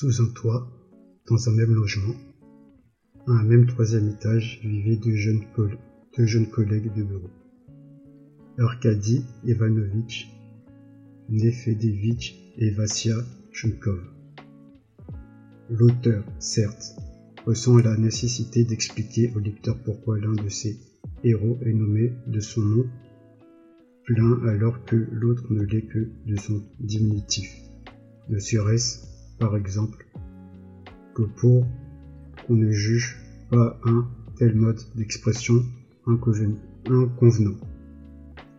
Sous un toit, dans un même logement, à un même troisième étage, vivaient deux jeunes, deux jeunes collègues de bureau. Arkady Ivanovitch, Nefedevitch et Vassia Chunkov. L'auteur, certes, ressent la nécessité d'expliquer au lecteur pourquoi l'un de ses héros est nommé de son nom plein alors que l'autre ne l'est que de son diminutif. Ne serait-ce, par exemple, que pour qu'on ne juge pas un tel mode d'expression inconvenant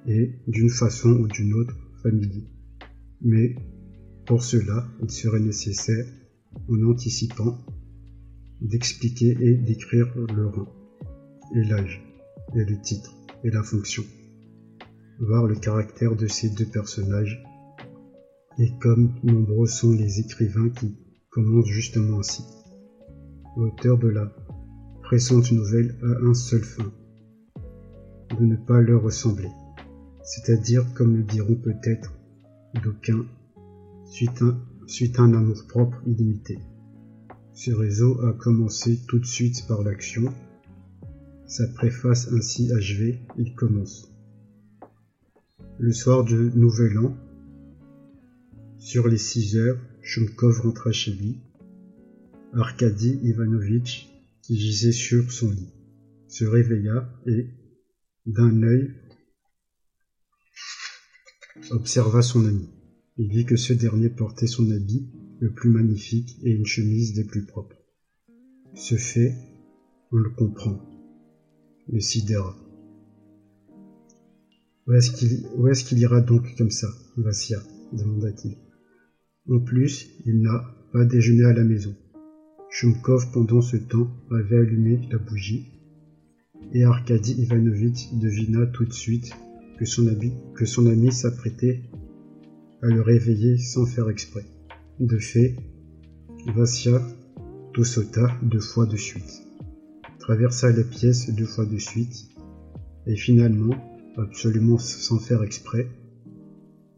et d'une façon ou d'une autre familier. Mais pour cela, il serait nécessaire, en anticipant, d'expliquer et d'écrire le rang, et l'âge, et le titre, et la fonction. Voir le caractère de ces deux personnages, et comme nombreux sont les écrivains qui commencent justement ainsi. L'auteur de la pressante nouvelle a un seul fin, de ne pas leur ressembler, c'est-à-dire, comme le diront peut-être d'aucuns, suite, suite à un amour-propre illimité. Ce réseau a commencé tout de suite par l'action. Sa préface ainsi achevée, il commence. Le soir du Nouvel An, sur les six heures, Shumkov rentra chez lui. Arkady Ivanovitch, qui gisait sur son lit, se réveilla et, d'un œil, observa son ami. Il vit que ce dernier portait son habit le plus magnifique et une chemise des plus propres. Ce fait, on le comprend, le sidéra. Où est-ce qu'il est qu'il ira donc comme ça, Vassia demanda-t-il. En plus, il n'a pas déjeuné à la maison. Shumkov, pendant ce temps, avait allumé la bougie, et Arkady Ivanovitch devina tout de suite que son, ami s'apprêtait à le réveiller sans faire exprès. De fait, Vassia sauta deux fois de suite, traversa la pièce deux fois de suite, et finalement, absolument sans faire exprès,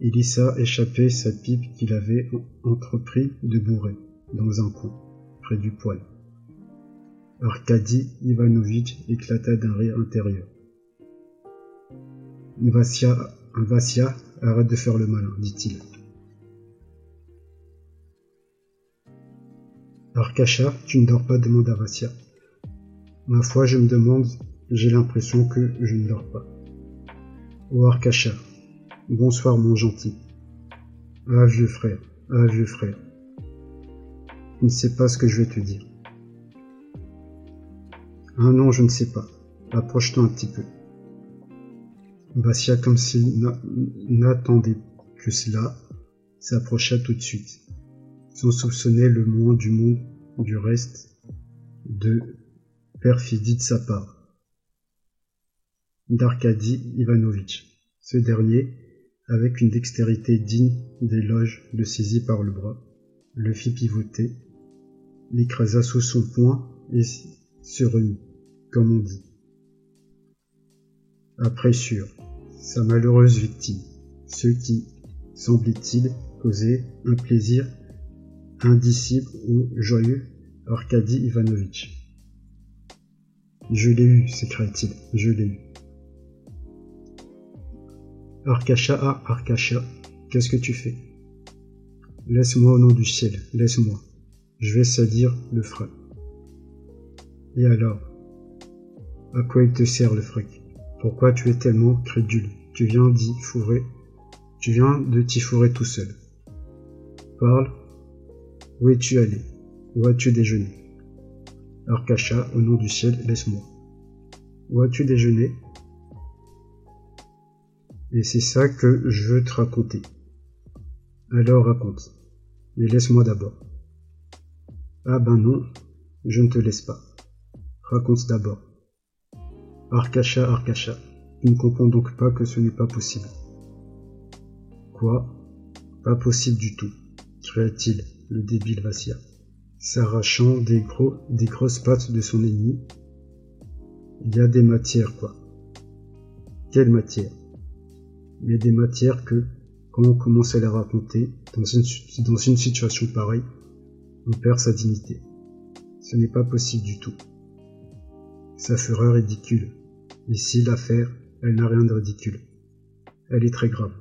il laissa échapper sa pipe qu'il avait entrepris de bourrer dans un coin, près du poêle. Arkady Ivanovitch éclata d'un rire intérieur. Vassia, Vassia, arrête de faire le malin, dit-il. Arkasha, tu ne dors pas demanda Vassia. Ma foi, je me demande, j'ai l'impression que je ne dors pas. Oh Arkasha, bonsoir mon gentil. Ah vieux frère, ah vieux frère. Je ne sais pas ce que je vais te dire. Ah non, je ne sais pas. Approche-toi un petit peu. Vassia, comme s'il n'attendait que cela, s'approcha tout de suite sans soupçonner le moins du monde du reste de perfidie de sa part. D'Arkady Ivanovitch. Ce dernier, avec une dextérité digne d'éloge, le saisit par le bras, le fit pivoter, l'écrasa sous son poing et se remit, comme on dit. Après sûr, sa malheureuse victime, ce qui, semblait-il, causait un plaisir indicible ou joyeux Arkady Ivanovitch. Je l'ai eu, s'écria-t-il, je l'ai eu. Arkasha, ah, Arkasha, qu'est-ce que tu fais? Laisse-moi au nom du ciel, laisse-moi. Je vais salir le frac. Et alors? À quoi il te sert le frac Pourquoi tu es tellement crédule? Tu viens d'y fourrer. Tu viens de t'y fourrer tout seul. Parle, où es-tu allé? Où as-tu déjeuné? Arkasha, au nom du ciel, laisse-moi. Où as-tu déjeuné? Et c'est ça que je veux te raconter. Alors raconte. Mais laisse-moi d'abord. Ah ben non, je ne te laisse pas. Raconte d'abord. Arkasha, Arkasha, tu ne comprends donc pas que ce n'est pas possible. Quoi? Pas possible du tout, cria-t-il le débile Vassia, s'arrachant des, gros, des grosses pattes de son ennemi. Il y a des matières, quoi. Quelle matière? Mais des matières que, quand on commence à les raconter, dans une, situation pareille, on perd sa dignité. Ce n'est pas possible du tout. Ça fera ridicule. Ici, l'affaire, elle n'a rien de ridicule. Elle est très grave.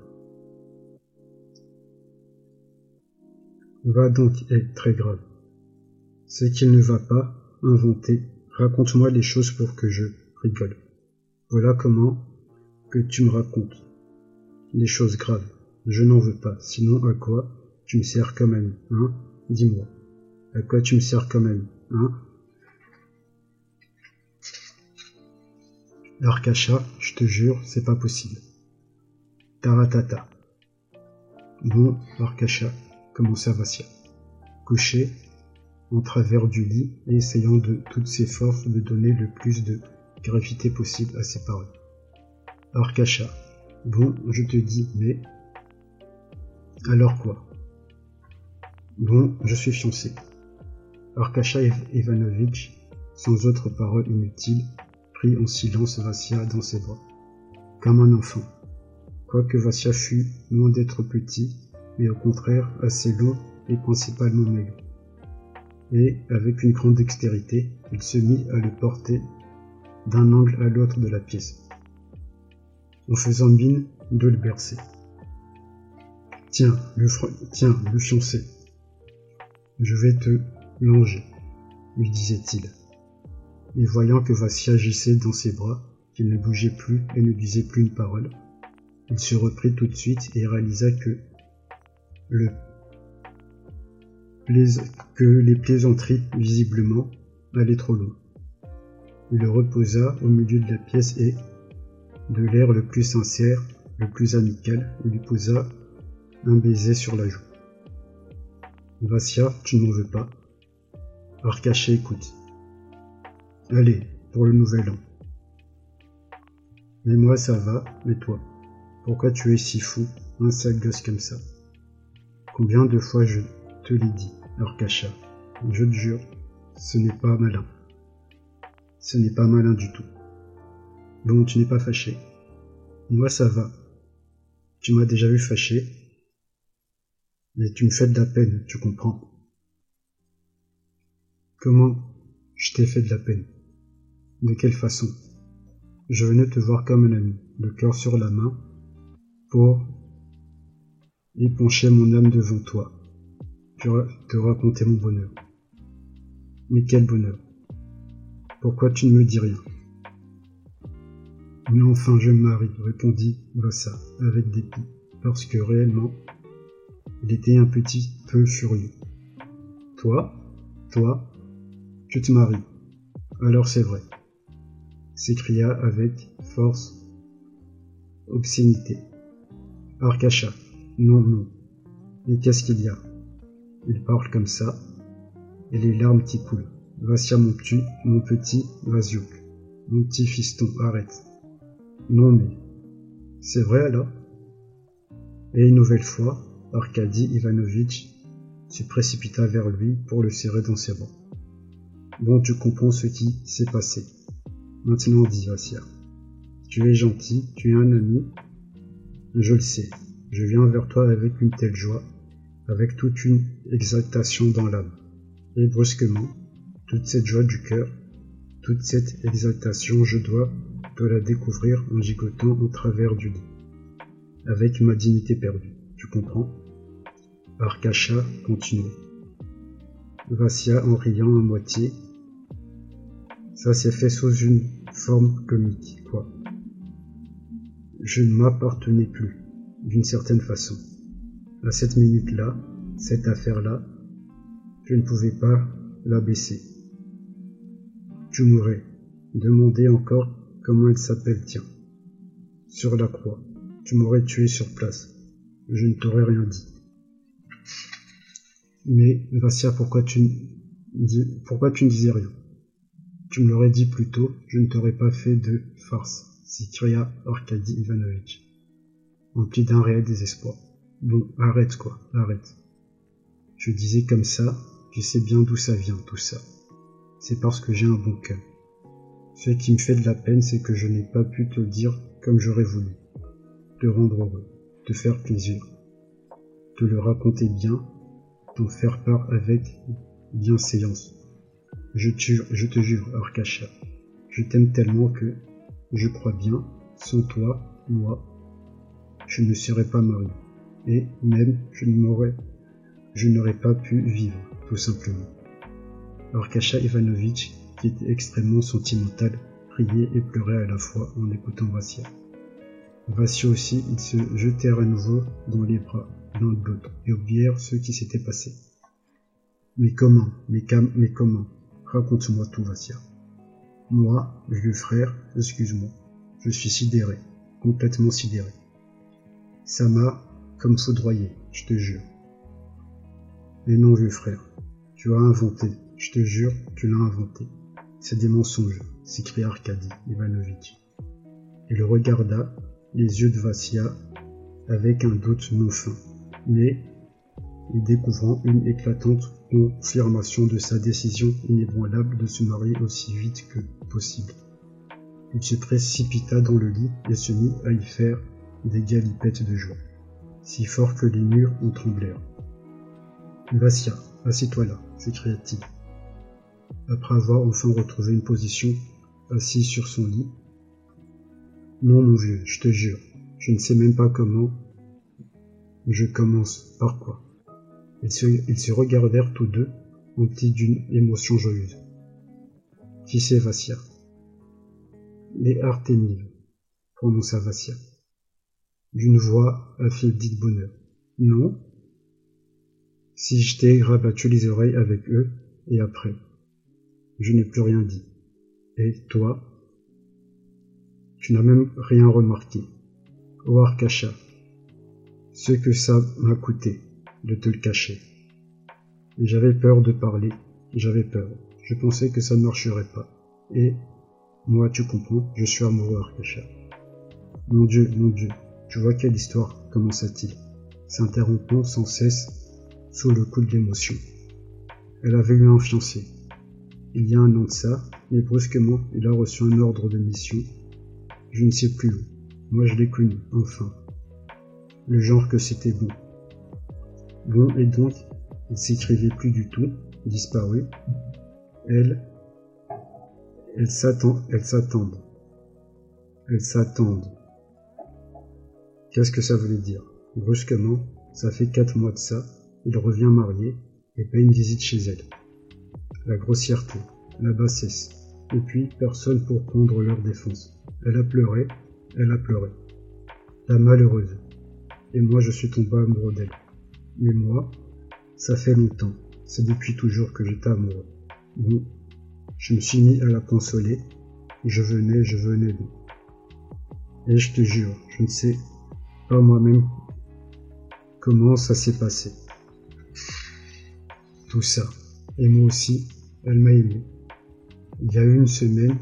Va donc être très grave. Ce qu'il ne va pas inventer, raconte-moi les choses pour que je rigole. Voilà comment que tu me racontes les choses graves. Je n'en veux pas. Sinon, à quoi tu me sers comme ami, hein? Dis-moi. À quoi tu me sers comme ami, hein? Arcacha, je te jure, c'est pas possible. Taratata. Bon, Arcacha, commença Vassia. Couché, en travers du lit et essayant de toutes ses forces de donner le plus de gravité possible à ses paroles. Arcacha. Bon, je te dis, mais. Alors quoi? Bon, je suis fiancé. Arkacha Ivanovitch, sans autre parole inutile, prit en silence Vassia dans ses bras, comme un enfant. Quoique Vassia fût loin d'être petit, mais au contraire assez long et principalement maigre. Et, avec une grande dextérité, il se mit à le porter d'un angle à l'autre de la pièce, en faisant mine de le bercer. Tiens, le, tiens, le fiancé, je vais te longer, lui disait-il. Et voyant que Vassia agissait dans ses bras, qu'il ne bougeait plus et ne disait plus une parole, il se reprit tout de suite et réalisa que les plaisanteries, visiblement, allaient trop loin. Il le reposa au milieu de la pièce et, de l'air le plus sincère, le plus amical, il lui posa un baiser sur la joue. Vassia, tu ne m'en veux pas? Arcaché écoute. Allez, pour le nouvel an. Mais moi ça va, mais toi, pourquoi tu es si fou, un sale gosse comme ça? Combien de fois je te l'ai dit, Arcacha Je te jure, ce n'est pas malin. Ce n'est pas malin du tout. Bon, tu n'es pas fâché. Moi ça va. Tu m'as déjà vu fâché. Mais tu me fais de la peine, tu comprends. Comment je t'ai fait de la peine? De quelle façon? Je venais te voir comme un ami, le cœur sur la main, pour épancher mon âme devant toi, pour te raconter mon bonheur. Mais quel bonheur? Pourquoi tu ne me dis rien? Mais enfin je me marie, répondit Vassa avec dépit, parce que réellement, il était un petit peu furieux. Toi Toi Tu te maries Alors c'est vrai s'écria avec force obscénité. Arcacha. Non, non. Mais qu'est-ce qu'il y a? Il parle comme ça, et les larmes qui coulent. Vassia mon petit, mon petit Vasiouk. Mon petit fiston, arrête. Non mais, c'est vrai alors? Et une nouvelle fois, Arkady Ivanovitch se précipita vers lui pour le serrer dans ses bras. Bon, tu comprends ce qui s'est passé. Maintenant, dit Vassia. Tu es gentil, tu es un ami. Je le sais. Je viens vers toi avec une telle joie, avec toute une exaltation dans l'âme. Et brusquement, toute cette joie du cœur, toute cette exaltation, je dois la découvrir en gigotant au travers du lit, avec ma dignité perdue. Tu comprends? Arcacha continue. Vassia en riant à moitié ça s'est fait sous une forme comique, quoi. Je ne m'appartenais plus, d'une certaine façon. À cette minute-là, cette affaire-là, je ne pouvais pas la baisser. Tu m'aurais demandé encore comment elle s'appelle, tiens. Sur la croix. Tu m'aurais tué sur place. Je ne t'aurais rien dit. Mais, Vassia, pourquoi tu, ne disais rien? Tu me l'aurais dit plus tôt, je ne t'aurais pas fait de farce, s'écria Arkady Ivanovitch, empli d'un réel désespoir. Bon, arrête quoi, arrête. Je disais comme ça, je sais bien d'où ça vient, tout ça. C'est parce que j'ai un bon cœur. Ce qui me fait de la peine, c'est que je n'ai pas pu te le dire comme j'aurais voulu. Te rendre heureux, te faire plaisir, te le raconter bien, t'en faire part avec bienséance. Je, je te jure, Arkasha, je t'aime tellement que, je crois bien, sans toi, moi, je ne serais pas marié. Et même, je ne je n'aurais pas pu vivre, tout simplement. Arkasha Ivanovitch, extrêmement sentimental, priait et pleurait à la fois en écoutant Vassia. Vassia aussi, ils se jetèrent à nouveau dans les bras l'un de l'autre et oublièrent ce qui s'était passé. Mais comment, mais, mais comment? Raconte-moi tout, Vassia. Moi, vieux frère, excuse-moi, je suis sidéré, complètement sidéré. Ça m'a comme foudroyé, je te jure. Mais non, vieux frère, tu as inventé, je te jure, tu l'as inventé. C'est des mensonges, s'écria Arkady Ivanovitch. Il regarda les yeux de Vassia avec un doute non fin, mais y découvrant une éclatante confirmation de sa décision inébranlable de se marier aussi vite que possible. Il se précipita dans le lit et se mit à y faire des galipettes de joie, si fort que les murs en tremblèrent. Vassia, assieds-toi là, s'écria-t-il. Après avoir enfin retrouvé une position assis sur son lit. Non, mon vieux, je te jure, je ne sais même pas comment. Je commence par quoi ils se, regardèrent tous deux, emplis d'une émotion joyeuse. Qui c'est Vassia Les Artémides, prononça Vassia, d'une voix affaiblie de bonheur. Non? Si je t'ai rabattu les oreilles avec eux, et après? Je n'ai plus rien dit. Et toi Tu n'as même rien remarqué. Oh Arkasha, ce que ça m'a coûté de te le cacher. J'avais peur de parler, j'avais peur. Je pensais que ça ne marcherait pas. Et, moi, tu comprends, je suis amoureux, Arkasha. Mon Dieu, mon Dieu, tu vois quelle histoire commença-t-il, s'interrompant sans cesse sous le coup de l'émotion. Elle avait eu un fiancé. Il y a un an de ça, mais brusquement, il a reçu un ordre de mission. Je ne sais plus où. Moi, je l'ai connu, enfin. Le genre que c'était bon. Bon, et donc, il s'écrivait plus du tout, disparu. Elle, elle s'attend, elle s'attendent. Elle s'attendent. Qu'est-ce que ça voulait dire? Brusquement, ça fait quatre mois de ça, il revient marié et paye une visite chez elle. La grossièreté, la bassesse, et puis personne pour prendre leur défense. Elle a pleuré, elle a pleuré. La malheureuse. Et moi je suis tombé amoureux d'elle. Mais moi, ça fait longtemps, c'est depuis toujours que j'étais amoureux. Bon, je me suis mis à la consoler, je venais, je venais. Et je te jure, je ne sais pas moi-même comment ça s'est passé. Tout ça. Et moi aussi, elle m'a aimé. Il y a une semaine,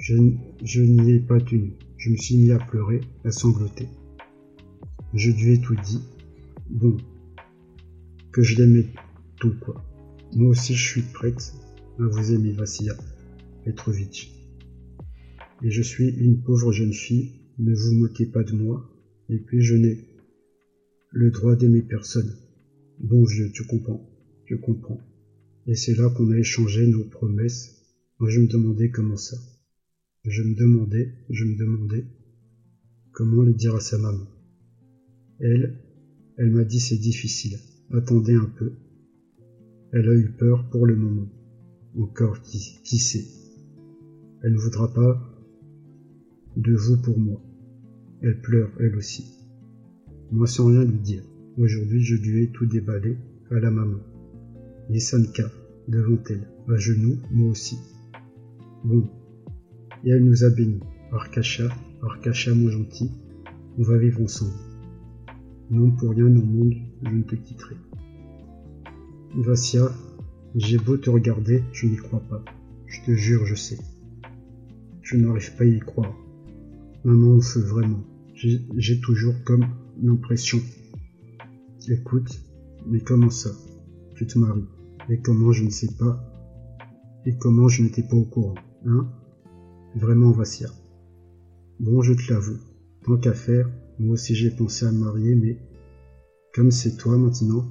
je, n'y ai pas tenu. Je me suis mis à pleurer, à sangloter. Je lui ai tout dit. Bon, que je l'aimais tout, quoi. Moi aussi, je suis prête à vous aimer, Vassia Petrovitch. Et je suis une pauvre jeune fille, ne vous moquez pas de moi, et puis je n'ai le droit d'aimer personne. Bon vieux, tu comprends, je comprends. Et c'est là qu'on a échangé nos promesses. Moi, je me demandais comment ça. Je me demandais, je me demandais comment le dire à sa maman. Elle, elle m'a dit c'est difficile. Attendez un peu. Elle a eu peur pour le moment. Encore qui, qui sait. Elle ne voudra pas de vous pour moi. Elle pleure, elle aussi. Moi sans rien lui dire. Aujourd'hui, je lui ai tout déballé à la maman. Et Sanka, devant elle, à genoux, moi aussi. Bon. Et elle nous a bénis. Arkasha, Arkasha, mon gentil, on va vivre ensemble. Non pour rien au monde, je ne te quitterai. Vassia, j'ai beau te regarder, je n'y crois pas. Je te jure, je sais. Je n'arrive pas à y croire. Maman on feu vraiment. J'ai toujours comme l'impression. Écoute, mais comment ça? Tu te maries? Et comment je ne sais pas Et comment je n'étais pas au courant Hein Vraiment, Vassia. Bon, je te l'avoue. Tant qu'à faire, moi aussi j'ai pensé à me marier, mais comme c'est toi maintenant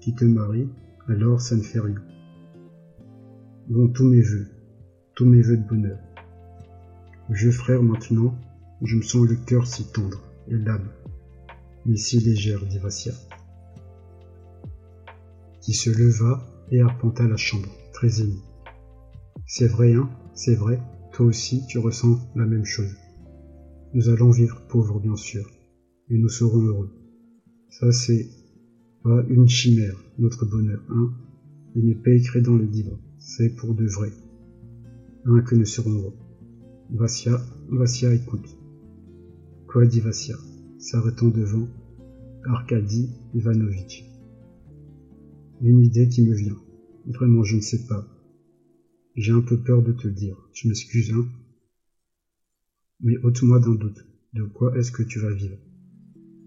qui te marie, alors ça ne fait rien. vont tous mes voeux, tous mes voeux de bonheur. Vieux frère, maintenant, je me sens le cœur si tendre et l'âme, mais si légère, dit Vassia, qui se leva et arpenta la chambre, très ému. C'est vrai, hein, c'est vrai, toi aussi tu ressens la même chose. Nous allons vivre pauvres, bien sûr, et nous serons heureux. Ça, c'est pas une chimère, notre bonheur, hein. Il n'est pas écrit dans les livres, c'est pour de vrai. Hein, que nous serons heureux. Vassia, Vassia écoute. Quoi dit Vassia, s'arrêtant devant Arkady Ivanovitch. Une idée qui me vient. Vraiment, je ne sais pas. J'ai un peu peur de te dire. Tu m'excuses, hein Mais ôte-moi d'un doute. De quoi est-ce que tu vas vivre?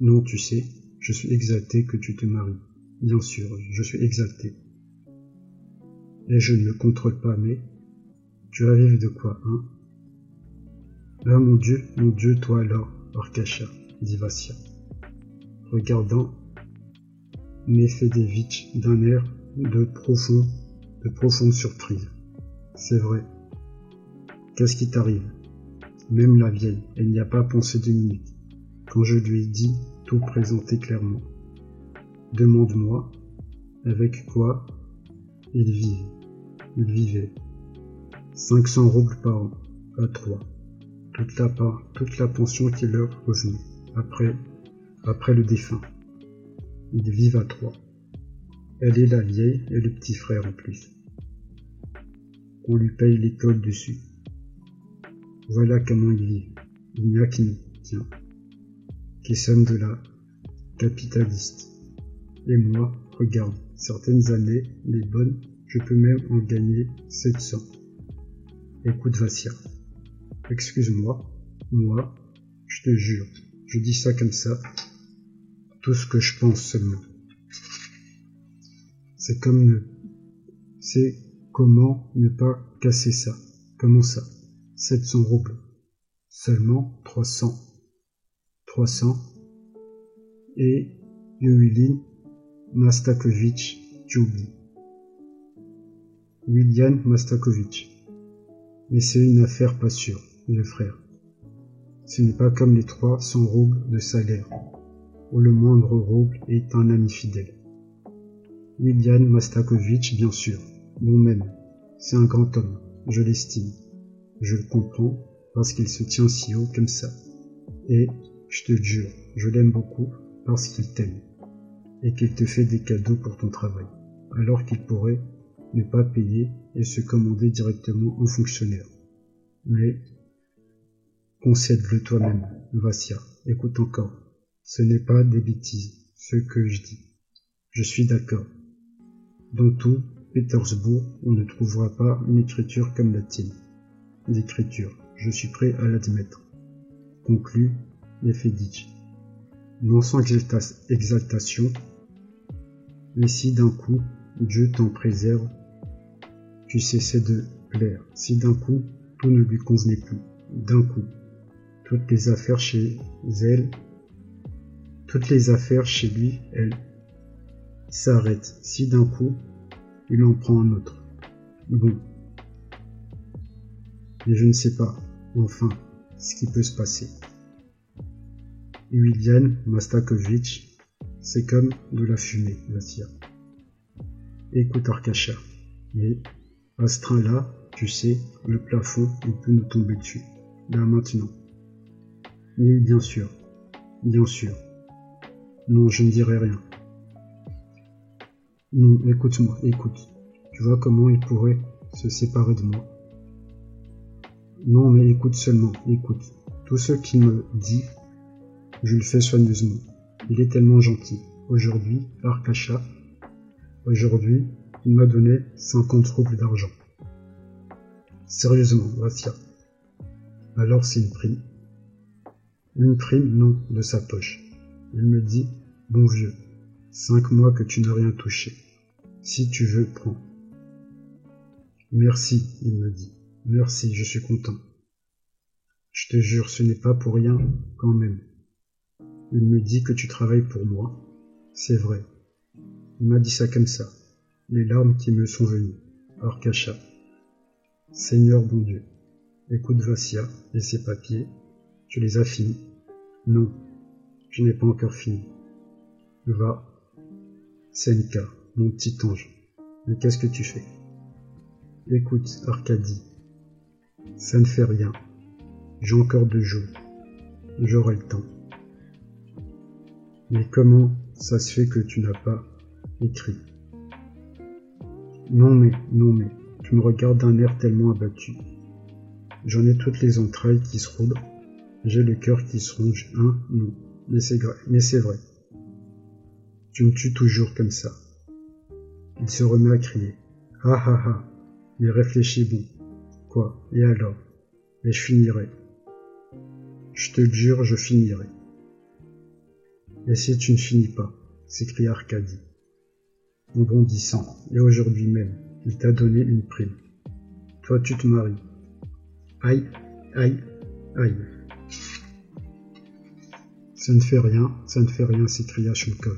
Non, tu sais, je suis exalté que tu te maries. Bien sûr, je suis exalté. Et je ne me contrôle pas, mais tu vas vivre de quoi, hein? Ah mon Dieu, mon Dieu, toi alors, Arkasha, dit Vassia, regardant Nefedevitch d'un air de profond, de profonde surprise. C'est vrai. Qu'est-ce qui t'arrive? Même la vieille, elle n'y a pas pensé deux minutes, quand je lui ai dit tout présenté clairement. Demande-moi avec quoi il vit? Il vivait. 500 roubles par an, à trois. Toute la part, toute la pension qui leur revenait, après, après le défunt. Ils vivent à trois. Elle est la vieille et le petit frère en plus. On lui paye l'école dessus. Voilà comment ils vivent. Il n'y a que nous, tiens, qui sommes de la capitaliste. Et moi, regarde, certaines années, les bonnes, je peux même en gagner 700. Écoute, Vassia. Excuse-moi, moi, je te jure, je dis ça comme ça, tout ce que je pense seulement. C'est comme ne... C'est comment ne pas casser ça. Comment ça? 700 roubles. Seulement 300. 300. Et Yuilin Mastakovich, tu oublies. William Mastakovich. Mais c'est une affaire pas sûre, le frère. Ce n'est pas comme les 300 roubles de salaire, où le moindre rouble est un ami fidèle. William Mastakovich, bien sûr, bon même, c'est un grand homme, je l'estime. Je le comprends parce qu'il se tient si haut comme ça. Et, je te jure, je l'aime beaucoup parce qu'il t'aime. Et qu'il te fait des cadeaux pour ton travail, alors qu'il pourrait ne pas payer et se commander directement en fonctionnaire. Mais, concède-le toi-même, Vassia, écoute encore. Ce n'est pas des bêtises, ce que je dis. Je suis d'accord. Dans tout Pétersbourg, on ne trouvera pas une écriture comme la tienne. L'écriture, je suis prêt à l'admettre. Conclut Nefeditch. Non sans exaltation, mais si d'un coup Dieu t'en préserve, tu cessais de plaire. Si d'un coup tout ne lui convenait plus, d'un coup, toutes les affaires chez elle toutes les affaires chez lui, elle, s'arrêtent. Si d'un coup, il en prend un autre. Bon. Mais je ne sais pas, enfin, ce qui peut se passer. William Mastakovich, c'est comme de la fumée, Vassia. Écoute Arkasha, mais à ce train-là, tu sais, le plafond, il peut nous tomber dessus. Là maintenant. Oui, bien sûr. Bien sûr. Non, je ne dirai rien. Non, écoute-moi, écoute. Tu vois comment il pourrait se séparer de moi. Non, mais écoute seulement, écoute. Tout ce qu'il me dit, je le fais soigneusement. Il est tellement gentil. Aujourd'hui, Arkasha, aujourd'hui, il m'a donné 50 roubles d'argent. Sérieusement, Vassia. Alors c'est une prime. Une prime, non, de sa poche. Il me dit, bon vieux, cinq mois que tu n'as rien touché. Si tu veux, prends. Merci, il me dit. Merci, je suis content. Je te jure, ce n'est pas pour rien, quand même. Il me dit que tu travailles pour moi. C'est vrai. Il m'a dit ça comme ça. Les larmes qui me sont venues. Arkasha. Seigneur bon Dieu, écoute Vassia et ses papiers. Tu les as finis Non, je n'ai pas encore fini. Va, Senka, mon petit ange, mais qu'est-ce que tu fais? Écoute, Arcadie, ça ne fait rien. J'ai encore deux jours. J'aurai le temps. Mais comment ça se fait que tu n'as pas écrit? Non mais, non mais, tu me regardes d'un air tellement abattu. J'en ai toutes les entrailles qui se roulent. J'ai le cœur qui se ronge. Hein Non. Mais c'est vrai. Tu me tues toujours comme ça. Il se remet à crier. Ah ah ah. Mais réfléchis bon. Quoi? Et alors? Mais je finirai. Je te le jure, je finirai. Et si tu ne finis pas s'écria Arcadie, en bondissant, et aujourd'hui même, il t'a donné une prime. Toi, tu te maries. Aïe, aïe, aïe. Ça ne fait rien, ça ne fait rien, s'écria Shulkov.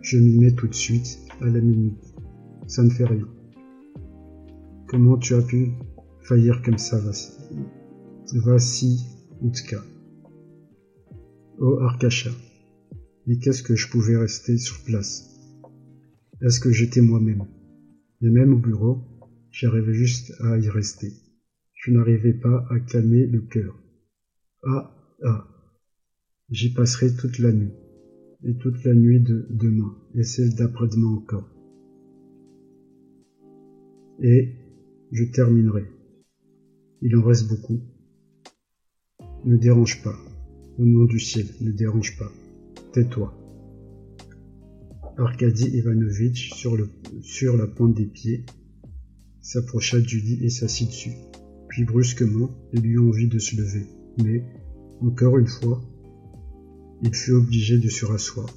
Je m'y mets tout de suite, à la minute. Ça ne fait rien. Comment tu as pu faillir comme ça, Vassi Utka? Oh Arkasha, mais qu'est-ce que je pouvais rester sur place? Est-ce que j'étais moi-même? Et même au bureau, j'arrivais juste à y rester. Je n'arrivais pas à calmer le cœur. Ah, ah, j'y passerai toute la nuit, et toute la nuit de demain, et celle d'après-demain encore. Et je terminerai. Il en reste beaucoup. Ne dérange pas. Au nom du ciel, ne dérange pas. Tais-toi. Arkady Ivanovitch, sur, le, sur la pointe des pieds, s'approcha du lit et s'assit dessus. Puis brusquement, il eut envie de se lever. Mais, encore une fois, il fut obligé de se rasseoir,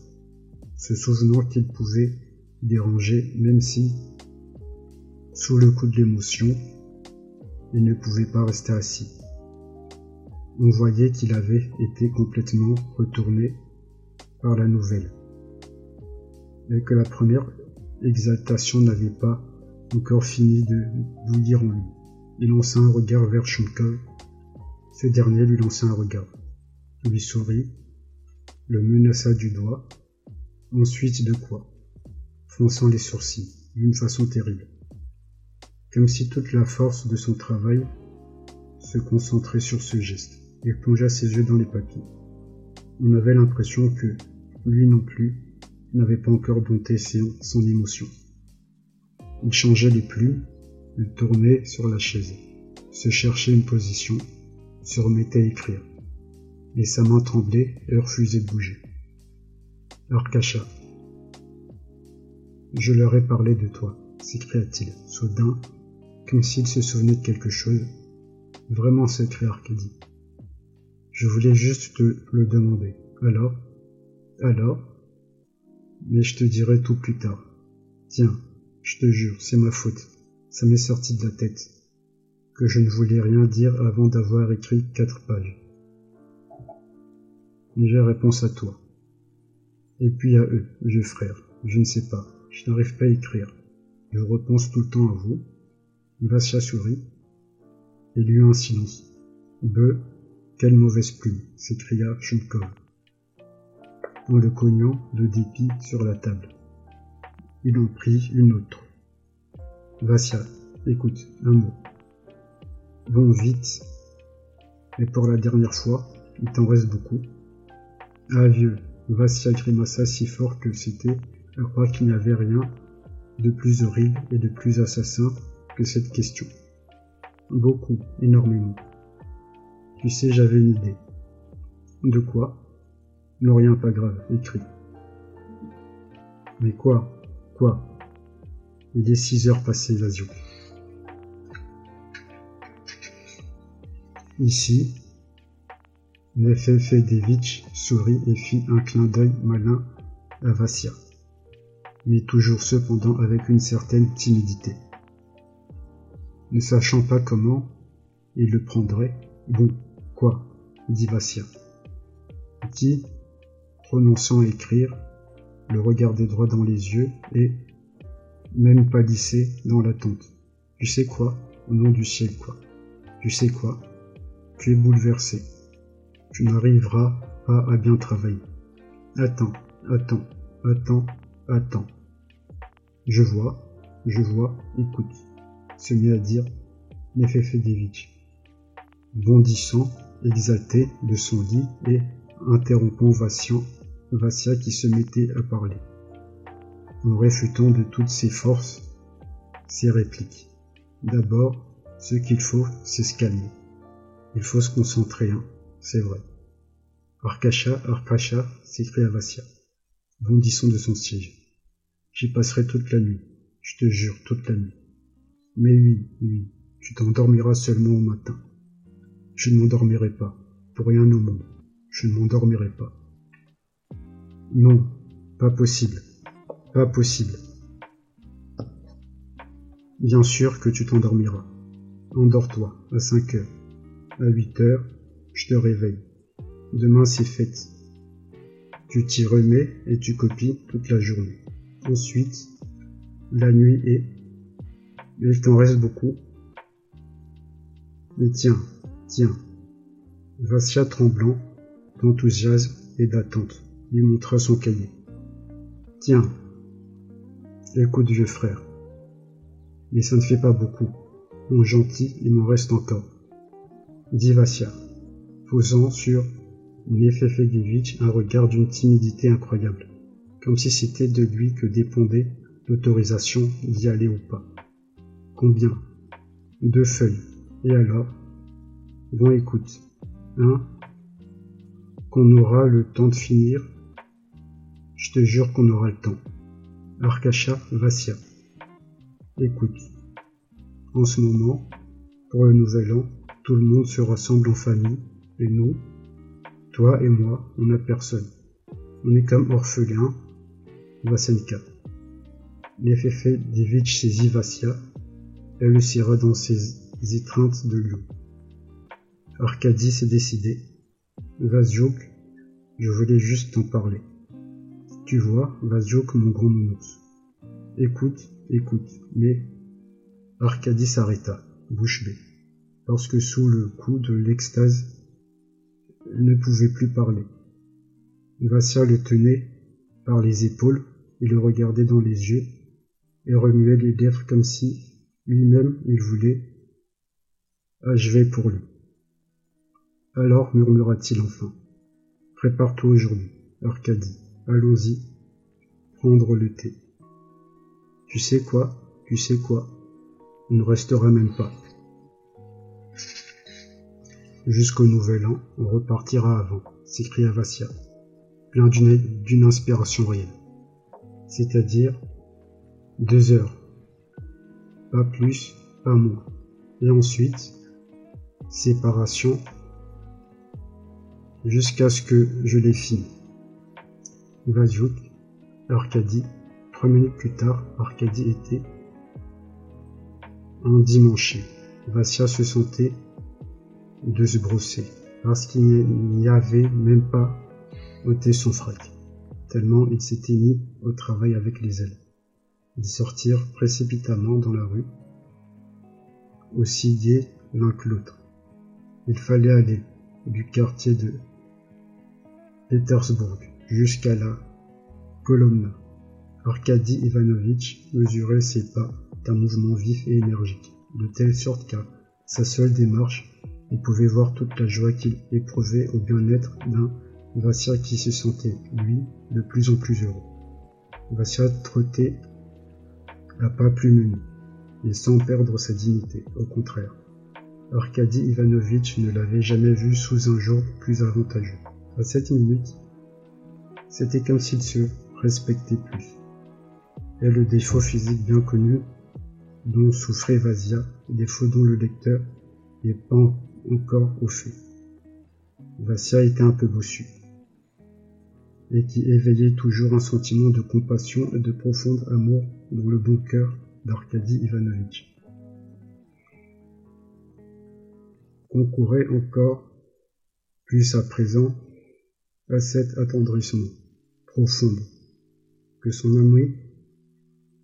se souvenant qu'il pouvait déranger même si, sous le coup de l'émotion, il ne pouvait pas rester assis. On voyait qu'il avait été complètement retourné par la nouvelle, mais que la première exaltation n'avait pas encore fini de bouillir en lui. Il lança un regard vers Shumkov. Ce dernier lui lança un regard. Lui sourit, le menaça du doigt, ensuite de quoi, fronçant les sourcils, d'une façon terrible, comme si toute la force de son travail se concentrait sur ce geste. Il plongea ses yeux dans les papiers. On avait l'impression que, lui non plus, n'avait pas encore dompté son émotion. Il changeait les plumes, il tournait sur la chaise, se cherchait une position, se remettait à écrire. Et sa main tremblait et refusait de bouger. Arcacha. Je leur ai parlé de toi, s'écria-t-il, soudain, comme s'il se souvenait de quelque chose. Vraiment secret, Arcadie. Je voulais juste te le demander. Alors? Alors? Mais je te dirai tout plus tard. Tiens, je te jure, c'est ma faute. Ça m'est sorti de la tête. Que je ne voulais rien dire avant d'avoir écrit quatre pages. J'ai réponse à toi. Et puis à eux, vieux frères. Je ne sais pas. Je n'arrive pas à écrire. Je repense tout le temps à vous. Vassia sourit. Il y eut un silence. Be, quelle mauvaise plume s'écria Shumkov, en le cognant de dépit sur la table. Il en prit une autre. Vassia, écoute, un mot. Bon, vite. Mais pour la dernière fois, il t'en reste beaucoup. Ah vieux, Vassia grimaça si fort que c'était à croire qu'il n'y avait rien de plus horrible et de plus assassin que cette question. Beaucoup, énormément. Tu sais, j'avais une idée. De quoi? Non, rien, pas grave, écrit. Mais quoi? Quoi? Il est six heures passées, évasion. Ici, Nefefedevitch sourit et fit un clin d'œil malin à Vassia, mais toujours cependant avec une certaine timidité. Ne sachant pas comment il le prendrait, bon, Quoi? dit Vassia. Qui, renonçant à écrire, le regardait droit dans les yeux et, même pâlissait dans l'attente. Tu sais quoi? Au nom du ciel, quoi. Tu sais quoi? Tu es bouleversé. Tu n'arriveras pas à bien travailler. Attends, attends, attends, attends. Je vois, je vois, écoute, se met à dire Nefefedevitch, bondissant, exalté de son lit et interrompant Vassia qui se mettait à parler, en réfutant de toutes ses forces ses répliques. D'abord, ce qu'il faut, c'est se calmer. Il faut se concentrer, hein, c'est vrai. Arkasha, Arkasha, s'écria Vassia, bondissant de son siège. J'y passerai toute la nuit, je te jure, toute la nuit. Mais oui, oui, tu t'endormiras seulement au matin. Je ne m'endormirai pas, pour rien au monde, je ne m'endormirai pas. Non, pas possible, pas possible. Bien sûr que tu t'endormiras. Endors-toi à 5 heures. À 8 heures, je te réveille. Demain c'est fête. Tu t'y remets et tu copies toute la journée. Ensuite, la nuit est... Il t'en reste beaucoup. Mais tiens, tiens. Vassia tremblant, d'enthousiasme et d'attente, lui montra son cahier. Tiens, écoute vieux frère. Mais ça ne fait pas beaucoup. Mon gentil, il m'en reste encore. Dit Vassia, posant sur Nefefegevitch un regard d'une timidité incroyable, comme si c'était de lui que dépendait l'autorisation d'y aller ou pas. Combien Deux feuilles? Et alors? Bon écoute, hein? Qu'on aura le temps de finir? Je te jure qu'on aura le temps. Arkasha Vassia. Écoute, en ce moment, pour le nouvel an, tout le monde se rassemble en famille, et nous, toi et moi, on n'a personne. On est comme orphelins, Vasenka. Nefefedevitch saisit Vassia, elle le serra dans ses étreintes de lion. Arkady s'est décidé. Vasjouk, je voulais juste t'en parler. Tu vois, Vasjouk, mon grand nounours. Écoute, écoute, mais Arkady s'arrêta, bouche bée, parce que sous le coup de l'extase, ne pouvait plus parler. Vassia le tenait par les épaules et le regardait dans les yeux et remuait les lèvres comme si lui-même il voulait achever pour lui. Alors murmura-t-il enfin. Prépare-toi aujourd'hui, Arkady. Allons-y. Prendre le thé. Tu sais quoi Tu sais quoi On ne restera même pas. Jusqu'au nouvel an, on repartira avant, s'écria Vassia, plein d'une inspiration réelle. C'est-à-dire deux heures. Pas plus, pas moins. Et ensuite, séparation jusqu'à ce que je l'ai fini. Vajouk, Arcadie, Trois minutes plus tard, Arcadie était endimanché. Vassia se sentait de se brosser, parce qu'il n'y avait même pas ôté son frac, tellement il s'était mis au travail avec les ailes. Ils sortirent précipitamment dans la rue, aussi l'un que l'autre. Il fallait aller du quartier de Petersburg jusqu'à la Kolomna. Arkady Ivanovitch mesurait ses pas d'un mouvement vif et énergique, de telle sorte qu'à sa seule démarche, il pouvait voir toute la joie qu'il éprouvait au bien-être d'un Vassia qui se sentait, lui, de plus en plus heureux. Vassia trottait à pas plus menu, et sans perdre sa dignité, au contraire. Arkady Ivanovitch ne l'avait jamais vu sous un jour plus avantageux. À cette minute, c'était comme s'il se respectait plus et le défaut physique bien connu dont souffrait Vasia, défaut dont le lecteur n'est pas encore au fait. Vasia était un peu bossu, et qui éveillait toujours un sentiment de compassion et de profond amour dans le bon cœur d'Arkady Ivanovitch. Concourait encore plus à présent à cet attendrissement profond que son ami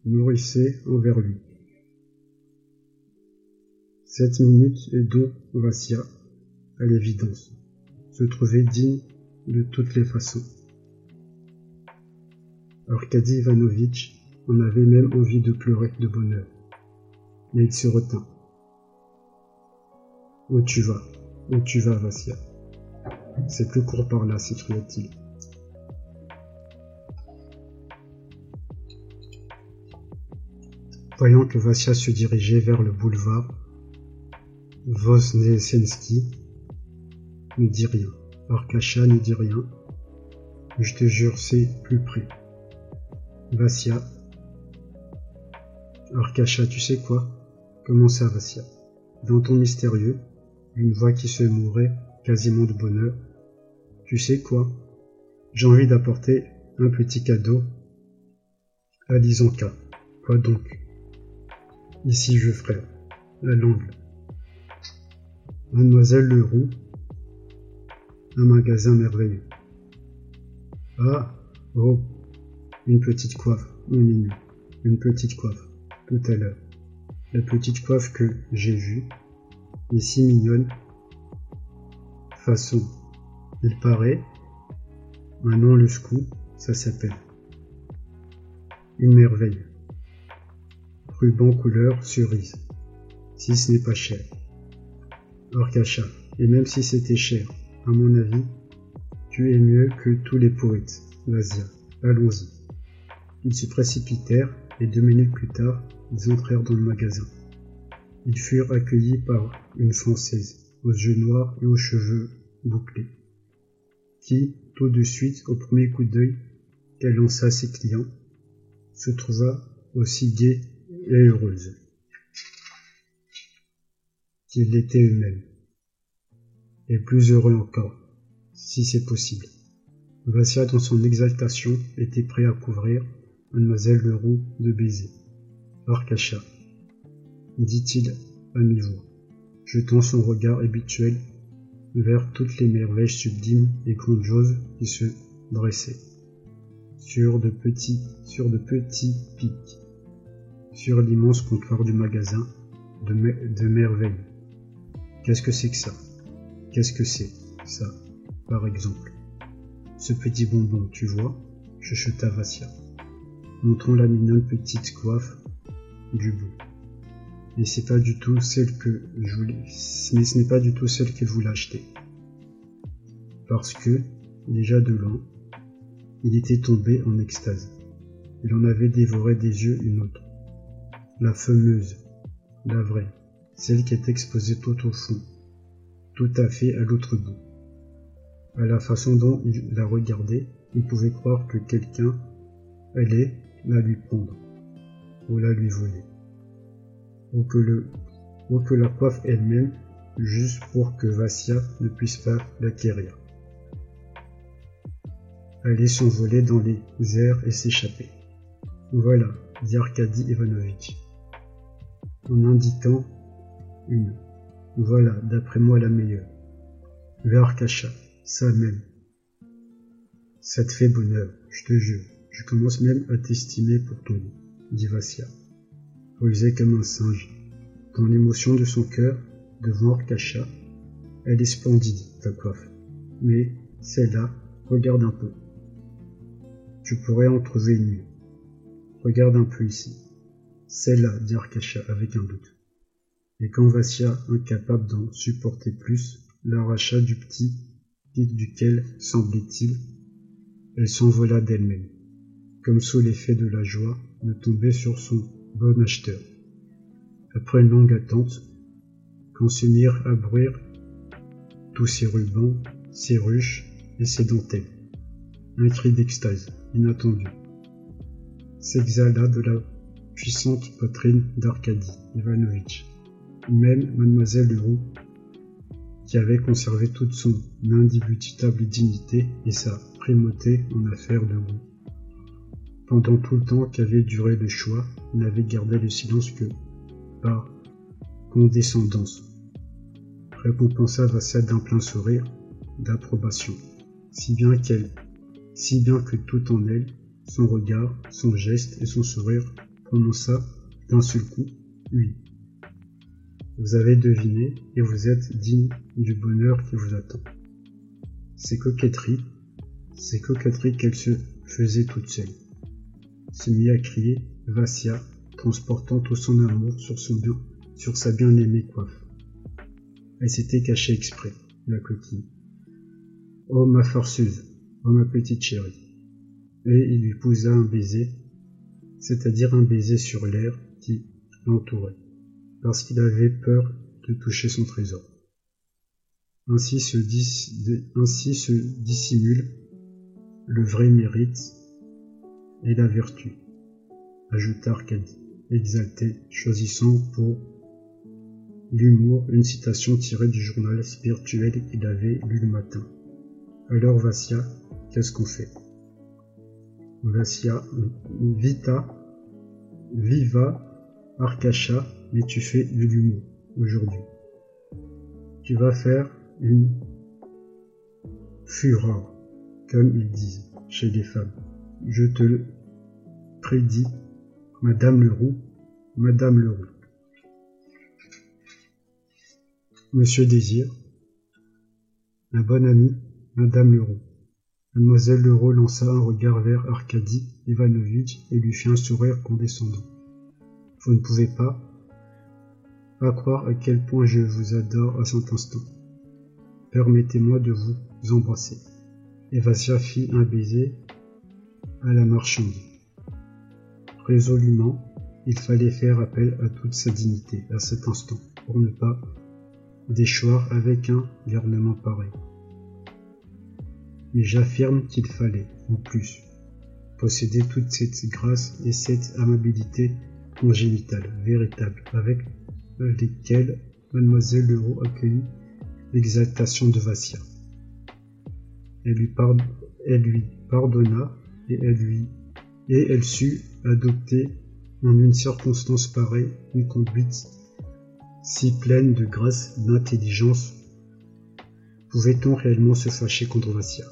nourrissait envers lui. Cette minute et dont Vassia, à l'évidence, se trouvait digne de toutes les façons. Arkady Ivanovitch en avait même envie de pleurer de bonheur. Mais il se retint. Où tu vas? Où tu vas, Vassia C'est plus court par là, s'écria-t-il. Voyant que Vassia se dirigeait vers le boulevard Vosnesensky, ne dit rien. Arkasha ne dit rien. Je te jure, c'est plus près. Vassia. Arkasha, tu sais quoi? Comment ça, Vassia Dans ton mystérieux, une voix qui se mourait quasiment de bonheur. Tu sais quoi? J'ai envie d'apporter un petit cadeau à Lisonka. Quoi donc? Ici je ferai, à l'angle. Mademoiselle Leroux, un magasin merveilleux. Ah, oh, une petite coiffe, mon mignon, une petite coiffe, tout à l'heure. La petite coiffe que j'ai vue, est si mignonne. Façon, il paraît, un nom le scoop, ça s'appelle. Une merveille ruban couleur cerise, si ce n'est pas cher. Orcacha, et même si c'était cher, à mon avis, tu es mieux que tous les poètes. Vas-y, allons-y. Ils se précipitèrent et deux minutes plus tard, ils entrèrent dans le magasin. Ils furent accueillis par une Française, aux yeux noirs et aux cheveux bouclés, qui, tout de suite, au premier coup d'œil qu'elle lança à ses clients, se trouva aussi gai et heureuse était eux-mêmes, et plus heureux encore, si c'est possible. Vassia, dans son exaltation, était prêt à couvrir mademoiselle Leroux de baisers. Arcacha, dit-il à mi-voix, jetant son regard habituel vers toutes les merveilles sublimes et grandioses qui se dressaient sur de petits, sur de petits pics sur l'immense comptoir du magasin de, de merveilles. Qu'est-ce que c'est que ça? Qu'est-ce que c'est, ça, par exemple? Ce petit bonbon, tu vois chuchota Vassia, montrant la mignonne petite coiffe du bout. Mais c'est pas du tout celle que je voulais, mais ce n'est pas du tout celle qu'elle voulait acheter. Parce que, déjà de loin, il était tombé en extase. Il en avait dévoré des yeux une autre la fameuse, la vraie, celle qui est exposée tout au fond, tout à fait à l'autre bout. À la façon dont il la regardait, il pouvait croire que quelqu'un allait la lui prendre, ou la lui voler, ou que, la coiffe elle-même, juste pour que Vassia ne puisse pas l'acquérir. Allait s'envoler dans les airs et s'échapper. Voilà, dit Arkady Ivanovitch en indiquant une. Voilà, d'après moi, la meilleure. Vers ça même. Ça te fait bonheur, je te jure. Je commence même à t'estimer pour tout, dit Vassia, rusée comme un singe. Dans l'émotion de son cœur, devant Arkasha, elle est splendide, ta coiffe. Mais celle-là, regarde un peu. Tu pourrais en trouver une. Regarde un peu ici. Celle-là, dit Arkasha avec un doute. Et quand Vassia, incapable d'en supporter plus, l'arracha du petit pic duquel, semblait-il, elle s'envola d'elle-même, comme sous l'effet de la joie de tomber sur son bon acheteur. Après une longue attente, quand se mirent à bruire tous ses rubans, ses ruches et ses dentelles, un cri d'extase inattendu s'exhala de la puissante poitrine d'Arkady Ivanovitch, même mademoiselle Leroux, qui avait conservé toute son indubitable dignité et sa primauté en affaires de goût. Pendant tout le temps qu'avait duré le choix, n'avait gardé le silence que par condescendance. Récompensa Vassia d'un plein sourire d'approbation, si bien qu'elle, si bien que tout en elle, son regard, son geste et son sourire prononça d'un seul coup Oui. Vous avez deviné et vous êtes digne du bonheur qui vous attend. Ces coquetteries, ces coquetteries qu'elle se faisait toute seule, se mit à crier Vassia, transportant tout son amour sur, son bien, sur sa bien-aimée coiffe. Elle s'était cachée exprès, la coquille. Oh ma forceuse, oh ma petite chérie. Et il lui posa un baiser, c'est-à-dire un baiser sur l'air qui l'entourait, parce qu'il avait peur de toucher son trésor. Ainsi se, dissimule le vrai mérite et la vertu, ajouta Arcadie, exalté, choisissant pour l'humour une citation tirée du journal spirituel qu'il avait lu le matin. Alors Vassia, qu'est-ce qu'on fait? Vassia, vita, viva, Arcacha, mais tu fais de l'humour aujourd'hui. Tu vas faire une fureur, comme ils disent chez les femmes. Je te le prédis, Madame Leroux, Madame Leroux. Monsieur Désir, la bonne amie, Madame Leroux. Mademoiselle Leroux lança un regard vers Arkady Ivanovitch et lui fit un sourire condescendant. Vous ne pouvez pas, croire à quel point je vous adore à cet instant. Permettez-moi de vous embrasser. Evasia fit un baiser à la marchande. Résolument, il fallait faire appel à toute sa dignité à cet instant pour ne pas déchoir avec un garnement pareil mais j'affirme qu'il fallait, en plus, posséder toute cette grâce et cette amabilité congénitale, véritable, avec lesquelles mademoiselle Leroux accueillit l'exaltation de Vassia. Elle lui, pardonna et elle lui et elle sut adopter en une circonstance pareille une conduite si pleine de grâce, d'intelligence. Pouvait-on réellement se fâcher contre Vassia?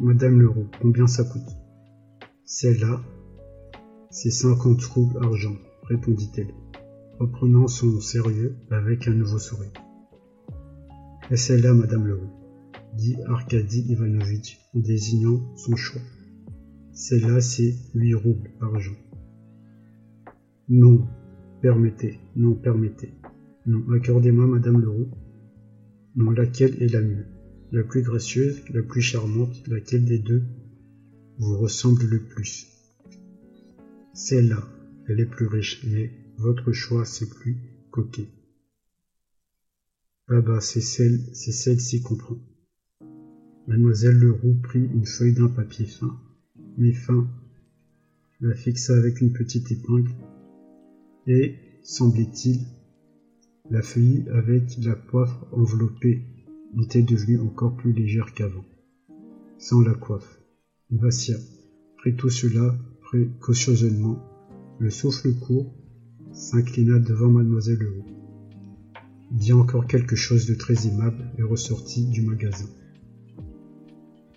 Madame Leroux, combien ça coûte? Celle-là, c'est cinquante roubles argent, répondit-elle, reprenant son sérieux avec un nouveau sourire. Et celle-là, Madame Leroux, dit Arkady Ivanovitch en désignant son choix. Celle-là, c'est huit roubles argent. Non, permettez, non, permettez. Non, accordez-moi, Madame Leroux. Non, laquelle est la mieux? La plus gracieuse, la plus charmante, laquelle des deux vous ressemble le plus? Celle-là, elle est plus riche, mais votre choix c'est plus coquet. Ah bah, c'est celle, c'est celle-ci comprend. Mademoiselle Leroux prit une feuille d'un papier fin, mais fin, la fixa avec une petite épingle, et, semblait-il, la feuille avec la poivre enveloppée était devenue encore plus légère qu'avant. Sans la coiffe, Vassia prit tout cela précautionneusement, le souffle court, s'inclina devant mademoiselle Leroux, dit encore quelque chose de très aimable et ressortit du magasin.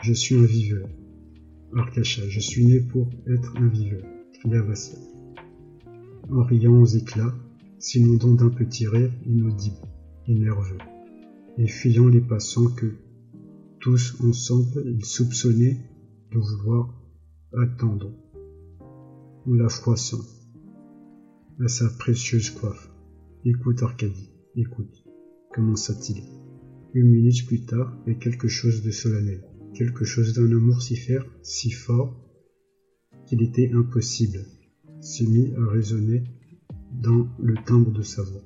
Je suis un viveur. Arcacha, je suis né pour être un viveur, cria Vassia. En riant aux éclats, s'inondant d'un petit rire inaudible et nerveux et fuyant les passants que, tous ensemble, ils soupçonnaient de vouloir attendre, en la froissant à sa précieuse coiffe. Écoute, Arcadie, écoute, commença-t-il. Une minute plus tard, et quelque chose de solennel, quelque chose d'un amour si fer, si fort, qu'il était impossible, se mit à résonner dans le timbre de sa voix.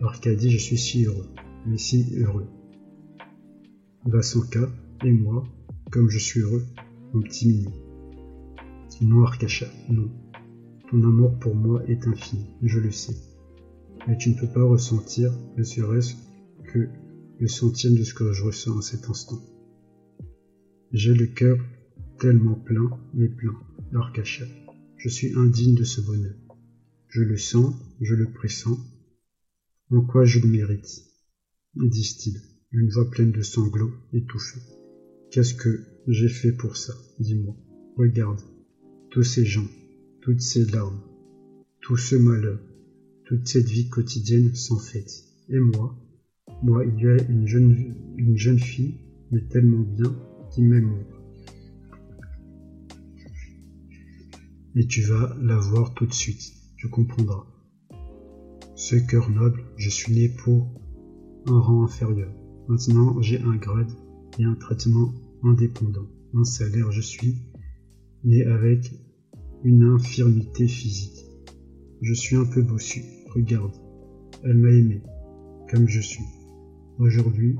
Arcadie, je suis si heureux mais si heureux. Vassanka et moi, comme je suis heureux, mon petit mignon. Non, Arcacha, non. Ton amour pour moi est infini, je le sais. Mais tu ne peux pas ressentir, ne serait-ce que le centième de ce que je ressens à cet instant. J'ai le cœur tellement plein, mais plein, Arcacha. Je suis indigne de ce bonheur. Je le sens, je le pressens. En quoi je le mérite? disent-ils, une voix pleine de sanglots, étouffée. Qu'est-ce que j'ai fait pour ça? Dis-moi. Regarde, tous ces gens, toutes ces larmes, tout ce malheur, toute cette vie quotidienne sans fête. Et moi, moi, il y a une jeune, une jeune fille, mais tellement bien, qui m'aime. Et tu vas la voir tout de suite, tu comprendras. Ce cœur noble, je suis né pour un rang inférieur. Maintenant, j'ai un grade et un traitement indépendant. Un salaire, je suis né avec une infirmité physique. Je suis un peu bossu. Regarde, elle m'a aimé, comme je suis. Aujourd'hui,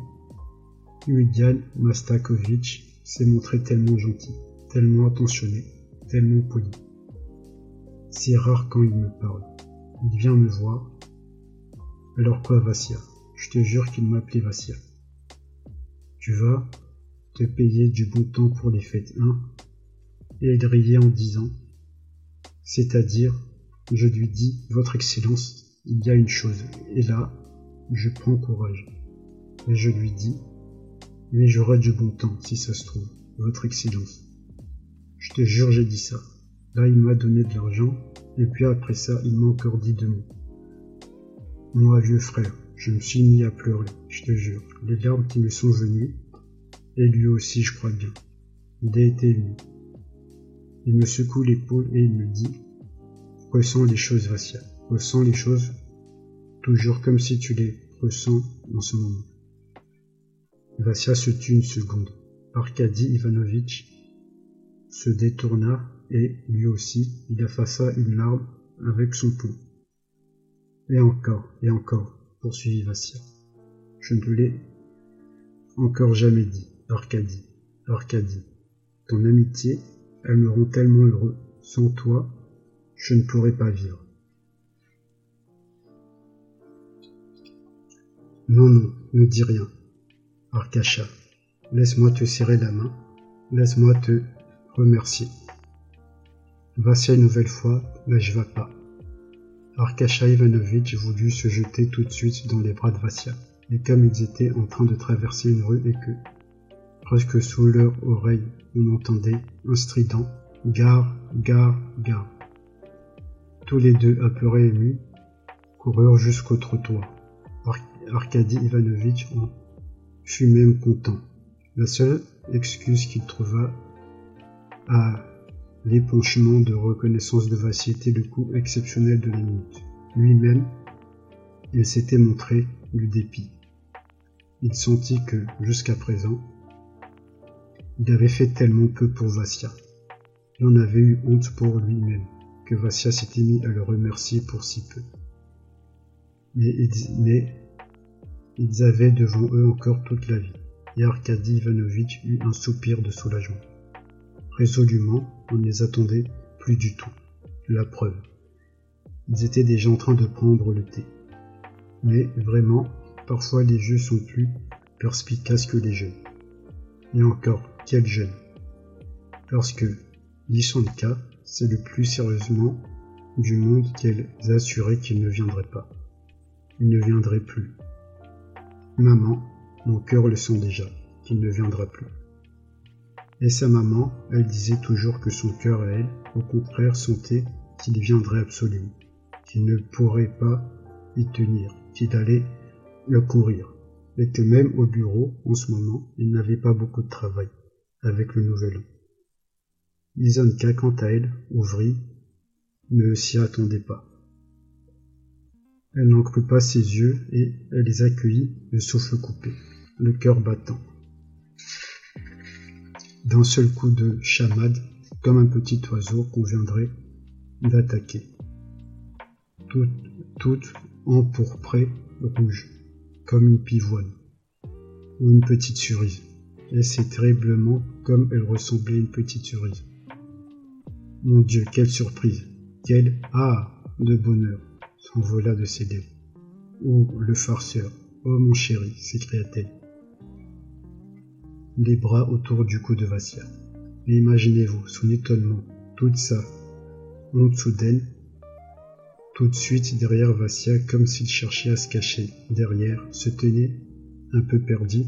Udian Mastakovitch s'est montré tellement gentil, tellement attentionné, tellement poli. C'est rare quand il me parle. Il vient me voir. Alors quoi, Vassia Je te jure qu'il m'appelait Vassia. Tu vas te payer du bon temps pour les fêtes, hein? Et il riait en disant, c'est-à-dire, je lui dis, Votre Excellence, il y a une chose, et là, je prends courage. Et je lui dis, mais j'aurai du bon temps, si ça se trouve, Votre Excellence. Je te jure, j'ai dit ça. Là, il m'a donné de l'argent, et puis après ça, il m'a encore dit deux mots. Moi, vieux frère, je me suis mis à pleurer, je te jure, les larmes qui me sont venues, et lui aussi, je crois bien. Il a été ému. Il me secoue l'épaule et il me dit Ressens les choses, Vassia. Ressens les choses toujours comme si tu les ressens en ce moment. Vassia se tut une seconde. Arkady Ivanovitch se détourna et, lui aussi, il effaça une larme avec son poing. Et encore, et encore, poursuivit Vassia. Je ne te l'ai encore jamais dit, Arkady, Arkady. Ton amitié, elle me rend tellement heureux. Sans toi, je ne pourrais pas vivre. Non, non, ne dis rien. Arkasha, laisse-moi te serrer la main, laisse-moi te remercier. Vassia une nouvelle fois, mais je vas pas. Arkasha Ivanovitch voulut se jeter tout de suite dans les bras de Vassia, et comme ils étaient en train de traverser une rue et que, presque sous leur oreille, on entendait un strident Gare, gare, gare. Tous les deux, apeurés et émus, coururent jusqu'au trottoir. Arkady Ivanovitch en fut même content. La seule excuse qu'il trouva à l'épanchement de reconnaissance de Vassie était le coup exceptionnel de la minute. Lui-même, il s'était montré du dépit. Il sentit que, jusqu'à présent, il avait fait tellement peu pour Vassia. Il en avait eu honte pour lui-même, que Vassia s'était mis à le remercier pour si peu. Mais, ils avaient devant eux encore toute la vie, et Arkady Ivanovitch eut un soupir de soulagement. Résolument, on ne les attendait plus du tout. La preuve. Ils étaient déjà en train de prendre le thé. Mais vraiment, parfois les jeux sont plus perspicaces que les jeunes. Et encore, quel jeune Parce que Lysanka, c'est le plus sérieusement du monde qu'elle assurait qu'il ne viendrait pas. Il ne viendrait plus. Maman, mon cœur le sent déjà, qu'il ne viendra plus. Et sa maman, elle disait toujours que son cœur à elle, au contraire, sentait qu'il viendrait absolument, qu'il ne pourrait pas y tenir, qu'il allait le courir, et que même au bureau, en ce moment, il n'avait pas beaucoup de travail avec le nouvel an. Lizonka, quant à elle, ouvrit, ne s'y attendait pas. Elle n'en crut pas ses yeux et elle les accueillit, le souffle coupé, le cœur battant d'un seul coup de chamade, comme un petit oiseau qu'on viendrait d'attaquer. Toutes, toutes empourprées, rouges, comme une pivoine, ou une petite cerise, et c'est terriblement comme elle ressemblait à une petite cerise. Mon Dieu, quelle surprise, quel ah de bonheur s'envola de ses lèvres. Oh, le farceur, oh mon chéri, s'écria-t-elle les bras autour du cou de Vassia. Imaginez-vous son étonnement, toute sa honte soudaine, tout de suite derrière Vassia, comme s'il cherchait à se cacher. Derrière, se tenait, un peu perdu,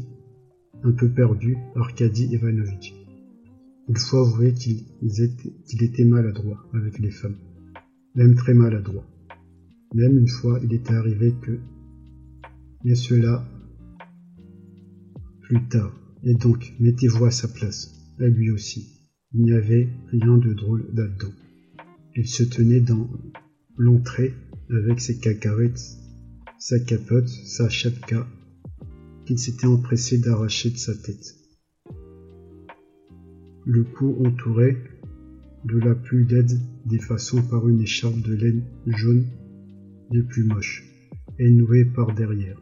un peu perdu, Arkady Ivanovitch. Il faut avouer qu'il était, était maladroit avec les femmes, même très maladroit. Même une fois, il était arrivé que... Mais cela plus tard. Et donc, mettez-vous à sa place, à lui aussi. Il n'y avait rien de drôle là-dedans. Il se tenait dans l'entrée avec ses cacahuètes, sa capote, sa chapka, qu'il s'était empressé d'arracher de sa tête. Le cou entouré de la plus laide des par une écharpe de laine jaune des plus moches, et nouée par derrière,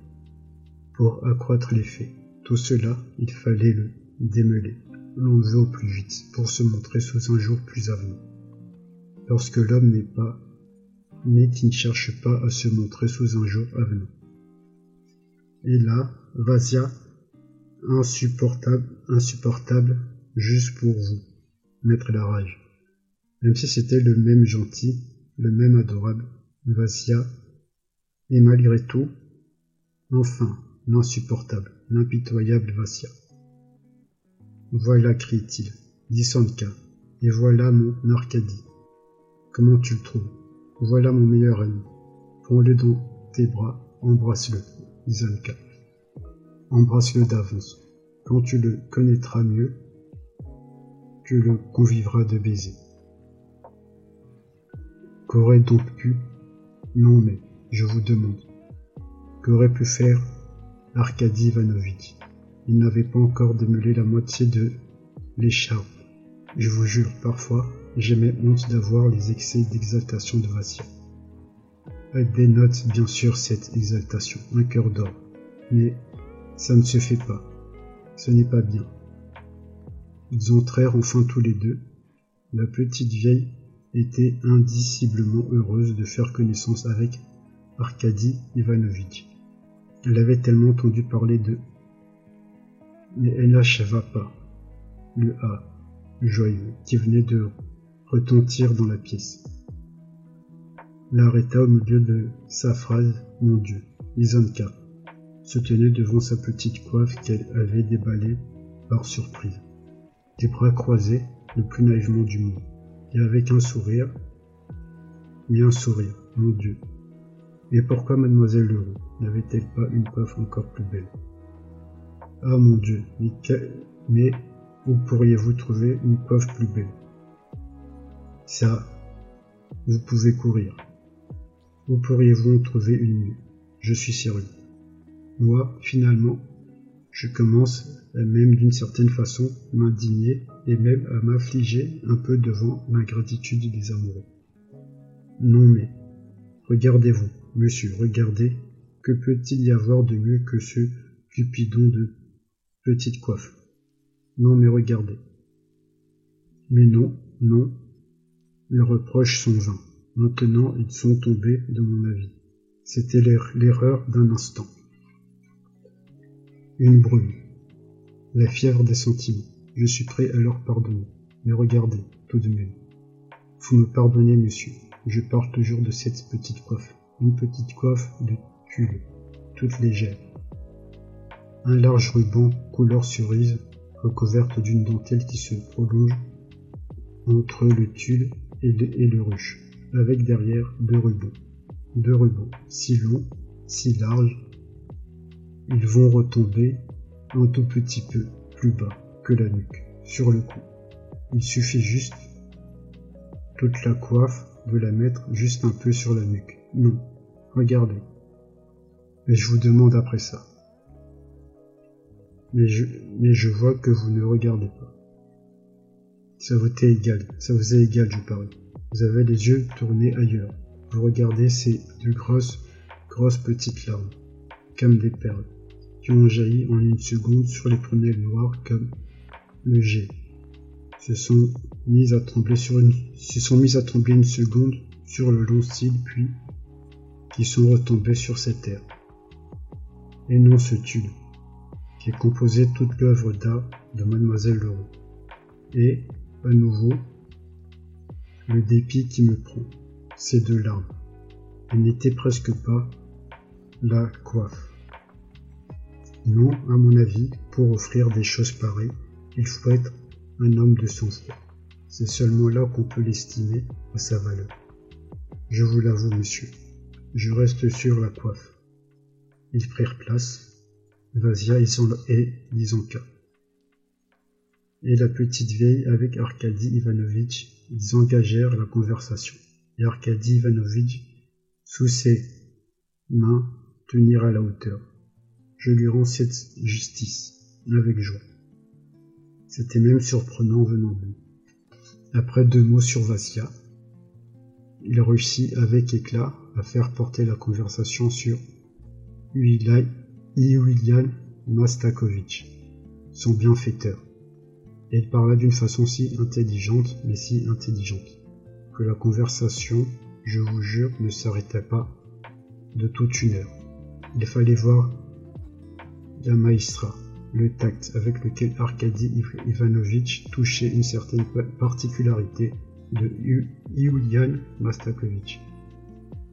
pour accroître l'effet. Tout cela, il fallait le démêler, l'enlever au plus vite, pour se montrer sous un jour plus avenant. Lorsque l'homme n'est pas né qui ne cherche pas à se montrer sous un jour avenant. Et là, Vasia, insupportable, insupportable, juste pour vous, mettre la rage. Même si c'était le même gentil, le même adorable, Vasia, et malgré tout, enfin, l'insupportable, l'impitoyable Vasia. Voilà, crie-t-il, dit Sanka, et voilà mon Arcadie. Comment tu le trouves? Voilà mon meilleur ami. Prends-le dans tes bras, embrasse-le, dit. Embrasse-le d'avance. Quand tu le connaîtras mieux, tu le convivras de baisers. Qu'aurait donc pu? Non mais, je vous demande. Qu'aurait pu faire Arkady Ivanovitch? Il n'avait pas encore démêlé la moitié de l'écharpe. Je vous jure, parfois, j'aimais honte d'avoir les excès d'exaltation de Vassia. Elle dénote bien sûr cette exaltation, un cœur d'or. Mais ça ne se fait pas. Ce n'est pas bien. Ils entrèrent enfin tous les deux. La petite vieille était indiciblement heureuse de faire connaissance avec Arkady Ivanovitch. Elle avait tellement entendu parler d'eux. Mais elle n'acheva pas. Le A, joyeux, qui venait de retentir dans la pièce. L'arrêta au milieu de sa phrase Mon Dieu, Isonka se tenait devant sa petite coiffe qu'elle avait déballée par surprise, des bras croisés le plus naïvement du monde, et avec un sourire, et un sourire, mon Dieu. Et pourquoi mademoiselle Leroux n'avait-elle pas une coiffe encore plus belle? Ah mon Dieu, mais, mais où pourriez-vous trouver une coiffe plus belle? Ça, vous pouvez courir. Où pourriez-vous en trouver une mieux? Je suis sérieux. Moi, finalement, je commence même d'une certaine façon m'indigner et même à m'affliger un peu devant l'ingratitude des amoureux. Non mais, regardez-vous, monsieur, regardez, que peut-il y avoir de mieux que ce Cupidon de petite coiffe? Non mais regardez. Mais non, non, les reproches sont vains. Maintenant ils sont tombés de mon avis. C'était l'erreur d'un instant. Une brume. La fièvre des sentiments. Je suis prêt à leur pardonner. Mais regardez, tout de même. Vous me pardonnez, monsieur. Je parle toujours de cette petite coiffe. Une petite coiffe de tulle, toute légère. Un large ruban couleur cerise, recouverte d'une dentelle qui se prolonge entre le tulle et le, et le ruche, avec derrière deux rubans. Deux rubans, si longs, si larges, ils vont retomber un tout petit peu plus bas que la nuque, sur le cou. Il suffit juste toute la coiffe de la mettre juste un peu sur la nuque. Non, regardez. Mais je vous demande après ça. Mais je, vois que vous ne regardez pas. Ça vous est égal, ça vous est égal, je parle. Vous avez les yeux tournés ailleurs. Vous regardez ces deux grosses, grosses petites larmes, comme des perles ont jailli en une seconde sur les prunelles noires comme le jet, se sont mis à trembler une, seconde sur le long cil, puis qui sont retombés sur cette terre. Et non ce tulle, qui est composé toute l'œuvre d'art de Mademoiselle Leroux. Et, à nouveau, le dépit qui me prend, ces deux larmes. Elle n'était presque pas la coiffe. Non, à mon avis, pour offrir des choses pareilles, il faut être un homme de sang-froid. C'est seulement là qu'on peut l'estimer à sa valeur. Je vous l'avoue, monsieur. Je reste sur la coiffe. Ils prirent place, Vasia et Lisanka. Et la petite vieille avec Arkady Ivanovitch, ils engagèrent la conversation. Et Arkady Ivanovitch, sous ses mains, tenir à la hauteur. Je lui rends cette justice, avec joie. C'était même surprenant venant de lui. Après deux mots sur Vassia, il réussit avec éclat à faire porter la conversation sur Iulian Mastakovitch, son bienfaiteur. Et il parla d'une façon si intelligente, mais si intelligente, que la conversation, je vous jure, ne s'arrêtait pas de toute une heure. Il fallait voir la maestra, le tact avec lequel Arkady Ivanovitch touchait une certaine particularité de Iulian Mastakovitch.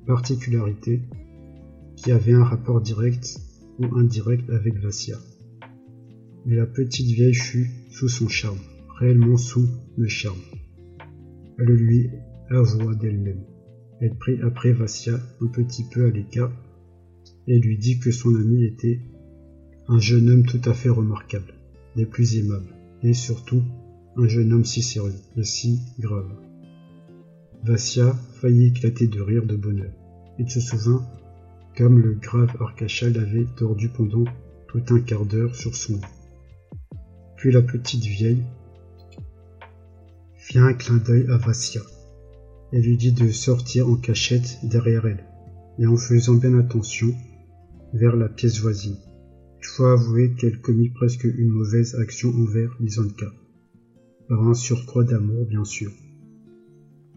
Particularité qui avait un rapport direct ou indirect avec Vassia. Mais la petite vieille fut sous son charme, réellement sous le charme. Elle lui avoua d'elle-même. Elle prit après Vassia un petit peu à l'écart et lui dit que son ami était un jeune homme tout à fait remarquable, des plus aimables, et surtout un jeune homme si sérieux et si grave. Vassia faillit éclater de rire de bonheur. Il se souvint comme le grave Arcachal l'avait tordu pendant tout un quart d'heure sur son lit. Puis la petite vieille fit un clin d'œil à Vassia et lui dit de sortir en cachette derrière elle, et en faisant bien attention vers la pièce voisine. Faut avouer qu'elle commit presque une mauvaise action envers Lizanka, par un surcroît d'amour bien sûr.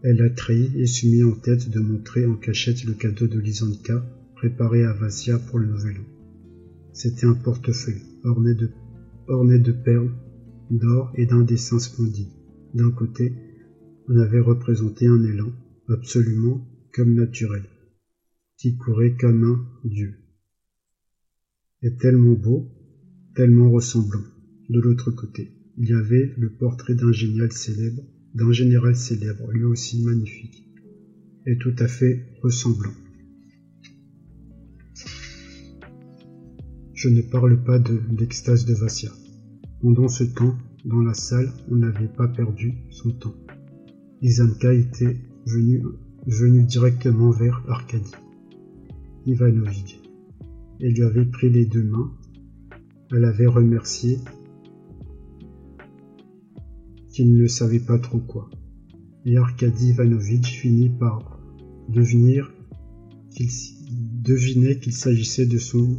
Elle la trahit et se mit en tête de montrer en cachette le cadeau de Lizanka préparé à Vassia pour le nouvel an. C'était un portefeuille orné de perles, d'or et d'un dessin splendide. D'un côté, on avait représenté un élan, absolument comme naturel, qui courait comme un dieu. Et tellement beau, tellement ressemblant. De l'autre côté, il y avait le portrait d'un génial célèbre, d'un général célèbre, lui aussi magnifique, et tout à fait ressemblant. Je ne parle pas de l'extase de Vassia. Pendant ce temps, dans la salle, on n'avait pas perdu son temps. Izanka était venu, venu directement vers Arkady Ivanovitch et lui avait pris les deux mains. Elle avait remercié qu'il ne savait pas trop quoi. Et Arkady Ivanovitch finit par devenir qu'il devinait qu'il s'agissait de son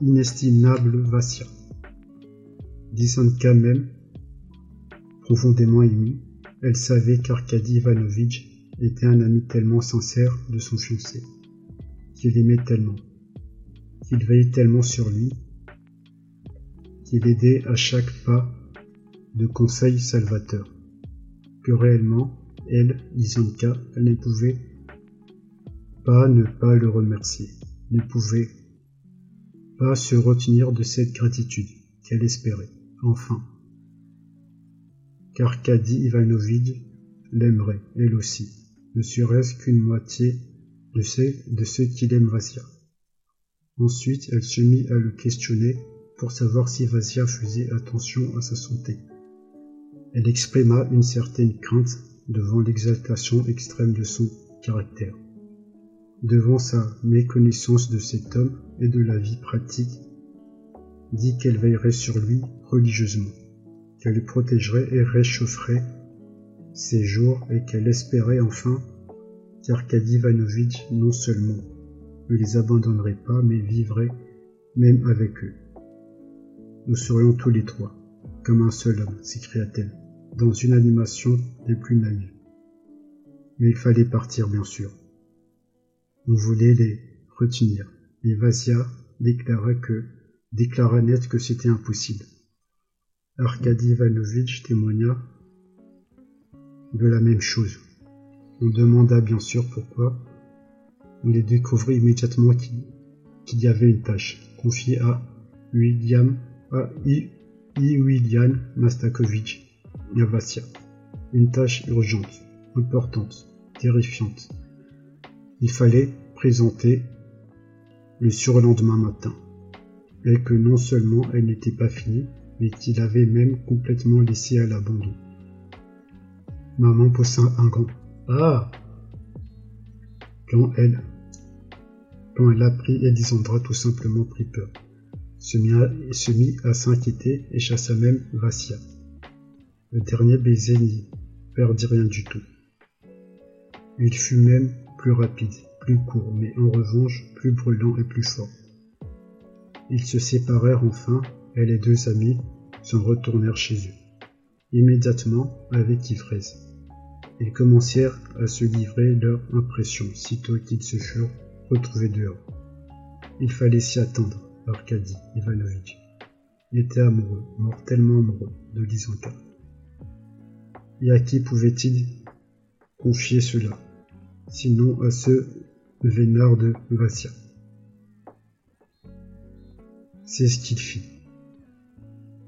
inestimable Vassia. Disanka même, profondément émue, elle savait qu'Arkady Ivanovitch était un ami tellement sincère de son fiancé, qu'il l'aimait tellement, qu'il veillait tellement sur lui, qu'il aidait à chaque pas de conseils salvateurs, que réellement, elle, Disanka, elle ne pouvait pas ne pas le remercier, ne pouvait pas se retenir de cette gratitude qu'elle espérait, enfin. Qu'Arkady Ivanovitch l'aimerait, elle aussi, ne serait-ce qu'une moitié de ce, de ce qu'il aime Vassia. Ensuite, elle se mit à le questionner pour savoir si Vassia faisait attention à sa santé. Elle exprima une certaine crainte devant l'exaltation extrême de son caractère devant sa méconnaissance de cet homme et de la vie pratique, dit qu'elle veillerait sur lui religieusement, qu'elle le protégerait et réchaufferait ses jours et qu'elle espérait enfin qu'Arkady Ivanovitch non seulement ne les abandonnerait pas, mais vivrait même avec eux. Nous serions tous les trois, comme un seul homme, s'écria-t-elle, dans une animation des plus naïves. Mais il fallait partir, bien sûr. On voulait les retenir, mais Vassia déclara que déclara net que c'était impossible. Arkady Ivanovitch témoigna de la même chose. On demanda bien sûr pourquoi. On les découvrit immédiatement qu'il y avait une tâche confiée à William, à I, William Mastakovitch et à Vassia. Une tâche urgente, importante, terrifiante, Il fallait présenter le surlendemain matin, et que non seulement elle n'était pas finie, mais qu'il avait même complètement laissé à l'abandon. Maman poussa un grand Ah quand elle, quand elle apprit, Elisandra tout simplement prit peur, se mit à, s'inquiéter et chassa même Vassia. Le dernier baiser n'y perdit rien du tout. Il fut même plus rapide, plus court, mais en revanche plus brûlant et plus fort. Ils se séparèrent enfin, et les deux amis s'en retournèrent chez eux, immédiatement avec ivresse. Ils commencèrent à se livrer leurs impressions sitôt qu'ils se furent retrouvés dehors. Il fallait s'y attendre, Arkady Ivanovitch. Il était amoureux, mortellement amoureux de Lisanka. Et à qui pouvait-il confier cela, sinon à ce vénard de Vassia C'est ce qu'il fit.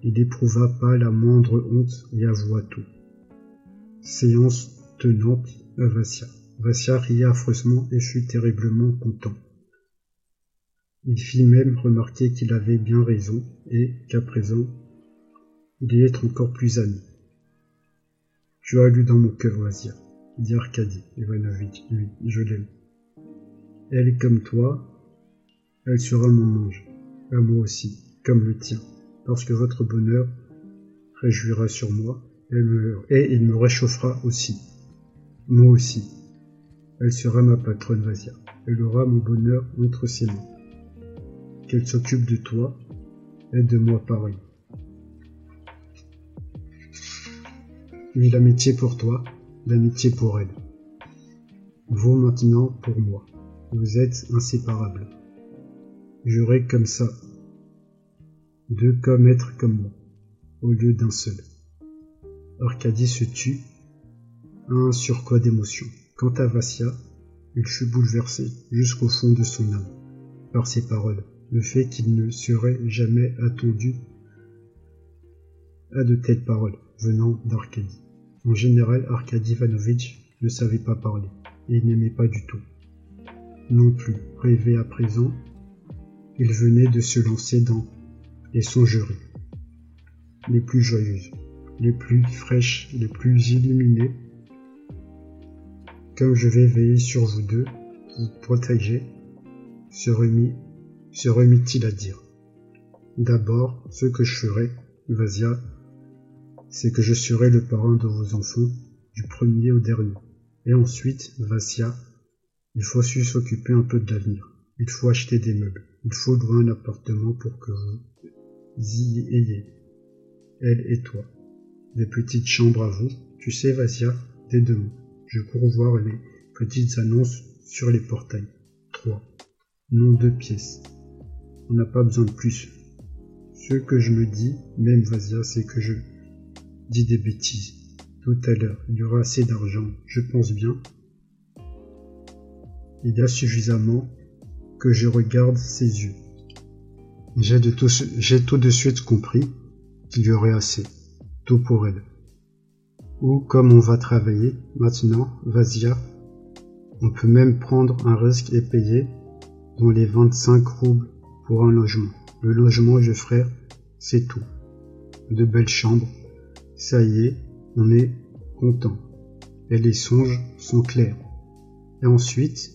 Il n'éprouva pas la moindre honte et avoua tout. Séance tenante à Vassia. Vassia ria affreusement et fut terriblement content. Il fit même remarquer qu'il avait bien raison et qu'à présent, il allait être encore plus ami. Tu as lu dans mon cœur, Vassia, dit Arkady Ivanovitch. Oui, je l'aime. Elle, comme toi, elle sera mon ange, à moi aussi, comme le tien, parce que votre bonheur réjouira sur moi, et il me réchauffera aussi. Moi aussi. Elle sera ma patronne, Vasia. Elle aura mon bonheur entre ses mains. Qu'elle s'occupe de toi et de moi pareil. L'amitié pour toi, l'amitié pour elle. Vous maintenant pour moi. Vous êtes inséparables. Jurez comme ça. Deux comme être comme moi, au lieu d'un seul. Arcadie se tut un surcroît d'émotion. Quant à Vassia, il fut bouleversé jusqu'au fond de son âme par ces paroles, le fait qu'il ne serait jamais attendu à de telles paroles venant d'Arcadie. En général, Arkady Ivanovitch ne savait pas parler, et il n'aimait pas du tout. Non plus, rêvé à présent, il venait de se lancer dans les songeries les plus joyeuses, les plus fraîches, les plus illuminées comme je vais veiller sur vous deux, vous protéger, se remit, se remit-il à dire. D'abord, ce que je ferai, Vasia, c'est que je serai le parrain de vos enfants, du premier au dernier. Et ensuite, Vasia, il faut aussi s'occuper un peu de l'avenir. Il faut acheter des meubles. Il faut louer un appartement pour que vous y ayez, elle et toi. Des petites chambres à vous. Tu sais, Vasia, dès demain. Je cours voir les petites annonces sur les portails. 3. Nom de pièces. On n'a pas besoin de plus. Ce que je me dis, même Vasia, c'est que je dis des bêtises. Tout à l'heure, il y aura assez d'argent, je pense bien. Il y a suffisamment que je regarde ses yeux. J'ai tout, tout de suite compris qu'il y aurait assez. Tout pour elle. Ou comme on va travailler maintenant, Vasia, on peut même prendre un risque et payer dans les 25 roubles pour un logement. Le logement, je ferai, c'est tout. De belles chambres. Ça y est, on est content. Et les songes sont clairs. Et ensuite,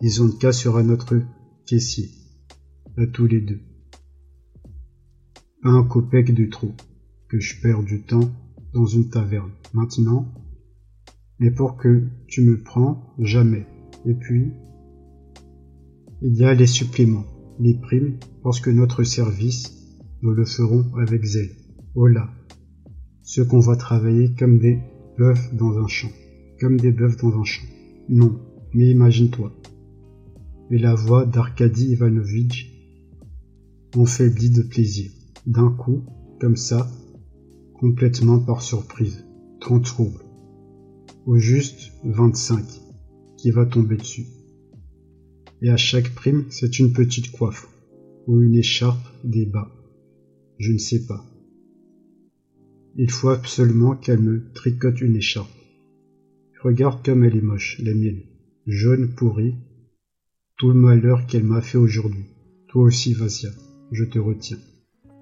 Isonka sera notre caissier. À tous les deux. Un copec de trop. Que je perds du temps dans une taverne. Maintenant, mais pour que tu me prends, jamais. Et puis, il y a les suppléments, les primes, parce que notre service, nous le ferons avec zèle. Oh là, ceux qu'on va travailler comme des bœufs dans un champ, comme des bœufs dans un champ. Non, mais imagine-toi. Et la voix d'Arkady Ivanovitch faiblit de plaisir. D'un coup, comme ça, complètement par surprise. 30 roubles. Au juste 25 qui va tomber dessus? Et à chaque prime, c'est une petite coiffe ou une écharpe des bas. Je ne sais pas. Il faut absolument qu'elle me tricote une écharpe. Regarde comme elle est moche, la mienne. jaune pourri, tout le malheur qu'elle m'a fait aujourd'hui. Toi aussi, Vasia, je te retiens.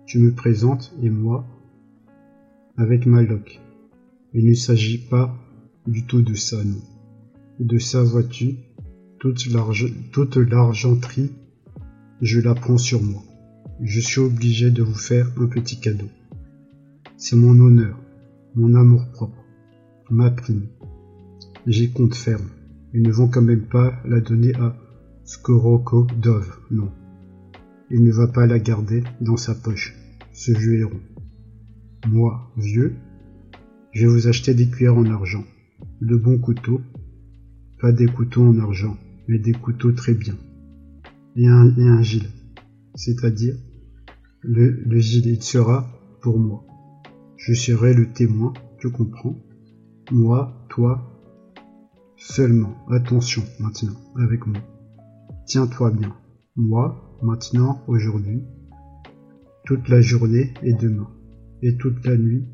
Tu me présentes, et moi, avec ma loque. Il ne s'agit pas du tout de ça, non. De ça, vois-tu, toute l'argenterie, je la prends sur moi. Je suis obligé de vous faire un petit cadeau. C'est mon honneur, mon amour propre, ma prime. J'y compte ferme. Ils ne vont quand même pas la donner à Skoroko Dove, non. Il ne va pas la garder dans sa poche, ce vieux héros. Moi, vieux, je vais vous acheter des cuillères en argent, de bons couteaux, pas des couteaux en argent, mais des couteaux très bien, et un, et un gilet, c'est-à-dire le, le gilet sera pour moi. Je serai le témoin, tu comprends Moi, toi, seulement. Attention maintenant, avec moi. Tiens-toi bien. Moi, maintenant, aujourd'hui, toute la journée et demain, et toute la nuit,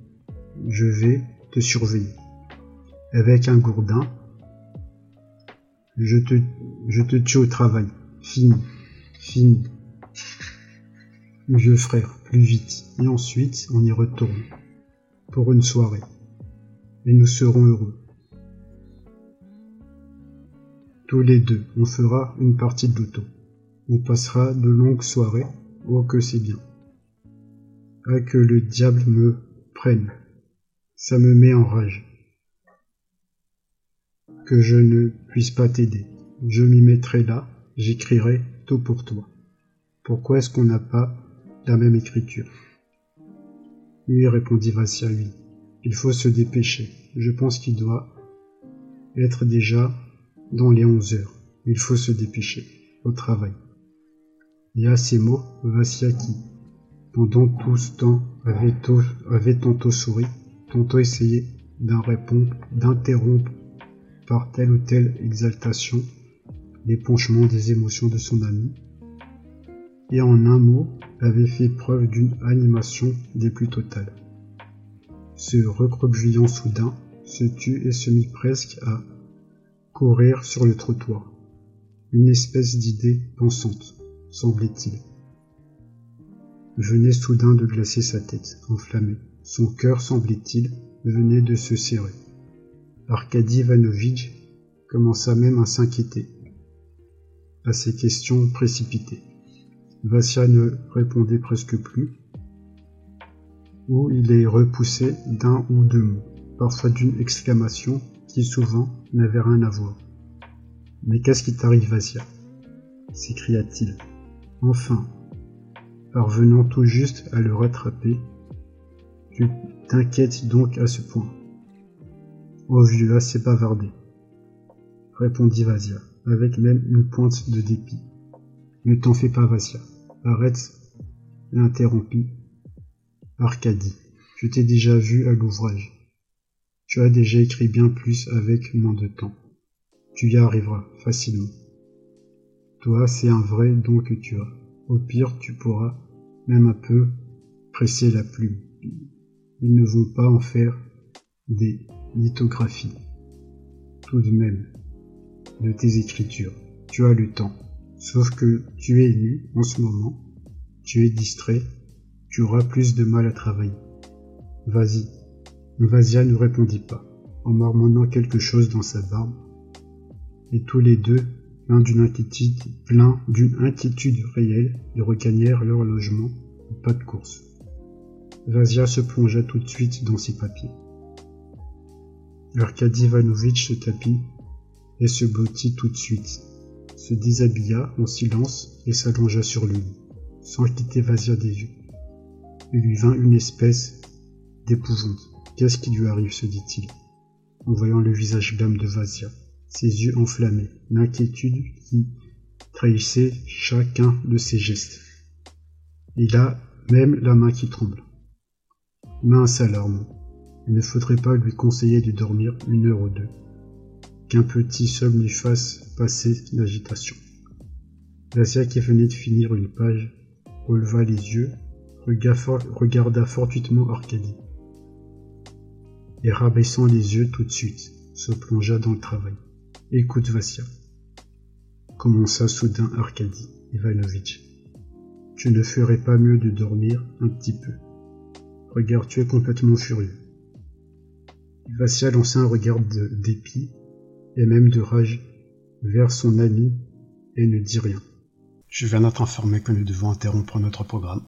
je vais te surveiller. Avec un gourdin, je te, te tue au travail. Fini, fini. Vieux frère, plus vite. Et ensuite, on y retourne. Pour une soirée. Et nous serons heureux. Tous les deux, on fera une partie de l'auto. On passera de longues soirées. Oh que c'est bien. Ah que le diable me prenne. Ça me met en rage. Que je ne puisse pas t'aider. Je m'y mettrai là, j'écrirai tout pour toi. Pourquoi est-ce qu'on n'a pas la même écriture? Oui, répondit Vassia, lui. Il faut se dépêcher. Je pense qu'il doit être déjà dans les onze heures. Il faut se dépêcher. Au travail. Et à ces mots, Vassia qui, pendant tout ce temps, avait, tantôt souri, tantôt essayé d'interrompre par telle ou telle exaltation l'épanchement des émotions de son ami, et en un mot avait fait preuve d'une animation des plus totales. Se recroquevillant soudain, se tut et se mit presque à courir sur le trottoir. Une espèce d'idée pensante, semblait-il. Venait soudain de glacer sa tête, enflammée. Son cœur, semblait-il, venait de se serrer. Arkady Ivanovitch commença même à s'inquiéter à ces questions précipitées. Vassia ne répondait presque plus, ou il est repoussé d'un ou deux mots, parfois d'une exclamation qui souvent n'avait rien à voir. Mais qu'est-ce qui t'arrive, Vassia s'écria-t-il. Enfin, parvenant tout juste à le rattraper, tu t'inquiètes donc à ce point. Oh vieux, assez bavardé, répondit Vasia, avec même une pointe de dépit. Ne t'en fais pas, Vasia. Arrête, l'interrompit Arcadie. Je t'ai déjà vu à l'ouvrage. Tu as déjà écrit bien plus avec moins de temps. Tu y arriveras facilement. Toi, c'est un vrai don que tu as. Au pire, tu pourras même un peu presser la plume. Ils ne vont pas en faire des lithographies. Tout de même, de tes écritures. Tu as le temps. Sauf que tu es nu en ce moment. Tu es distrait. Tu auras plus de mal à travailler. Vas-y. Vasia ne répondit pas, en marmonnant quelque chose dans sa barbe. Et tous les deux, pleins d'une inquiétude, plein d'une inquiétude réelle, ils regagnèrent leur logement, pas de course. Vasia se plongea tout de suite dans ses papiers. Arkady Ivanovitch se tapit et se blottit tout de suite, se déshabilla en silence et s'allongea sur lit, sans quitter Vasia des yeux. Il lui vint une espèce d'épouvante. Qu'est-ce qui lui arrive? se dit-il, en voyant le visage blême de Vasia, ses yeux enflammés, l'inquiétude qui trahissait chacun de ses gestes. Il a même la main qui tremble. Mince alarme. Il ne faudrait pas lui conseiller de dormir une heure ou deux. Qu'un petit somme lui fasse passer l'agitation. Vasia qui venait de finir une page releva les yeux, regarda fortuitement Arcadie. Et rabaissant les yeux tout de suite, se plongea dans le travail. Écoute, Vassia, commença soudain Arkady Ivanovitch. Tu ne ferais pas mieux de dormir un petit peu. Regarde, tu es complètement furieux. Vassia lança un regard dépit et même de rage vers son ami et ne dit rien. Je viens d'être informé que nous devons interrompre notre programme.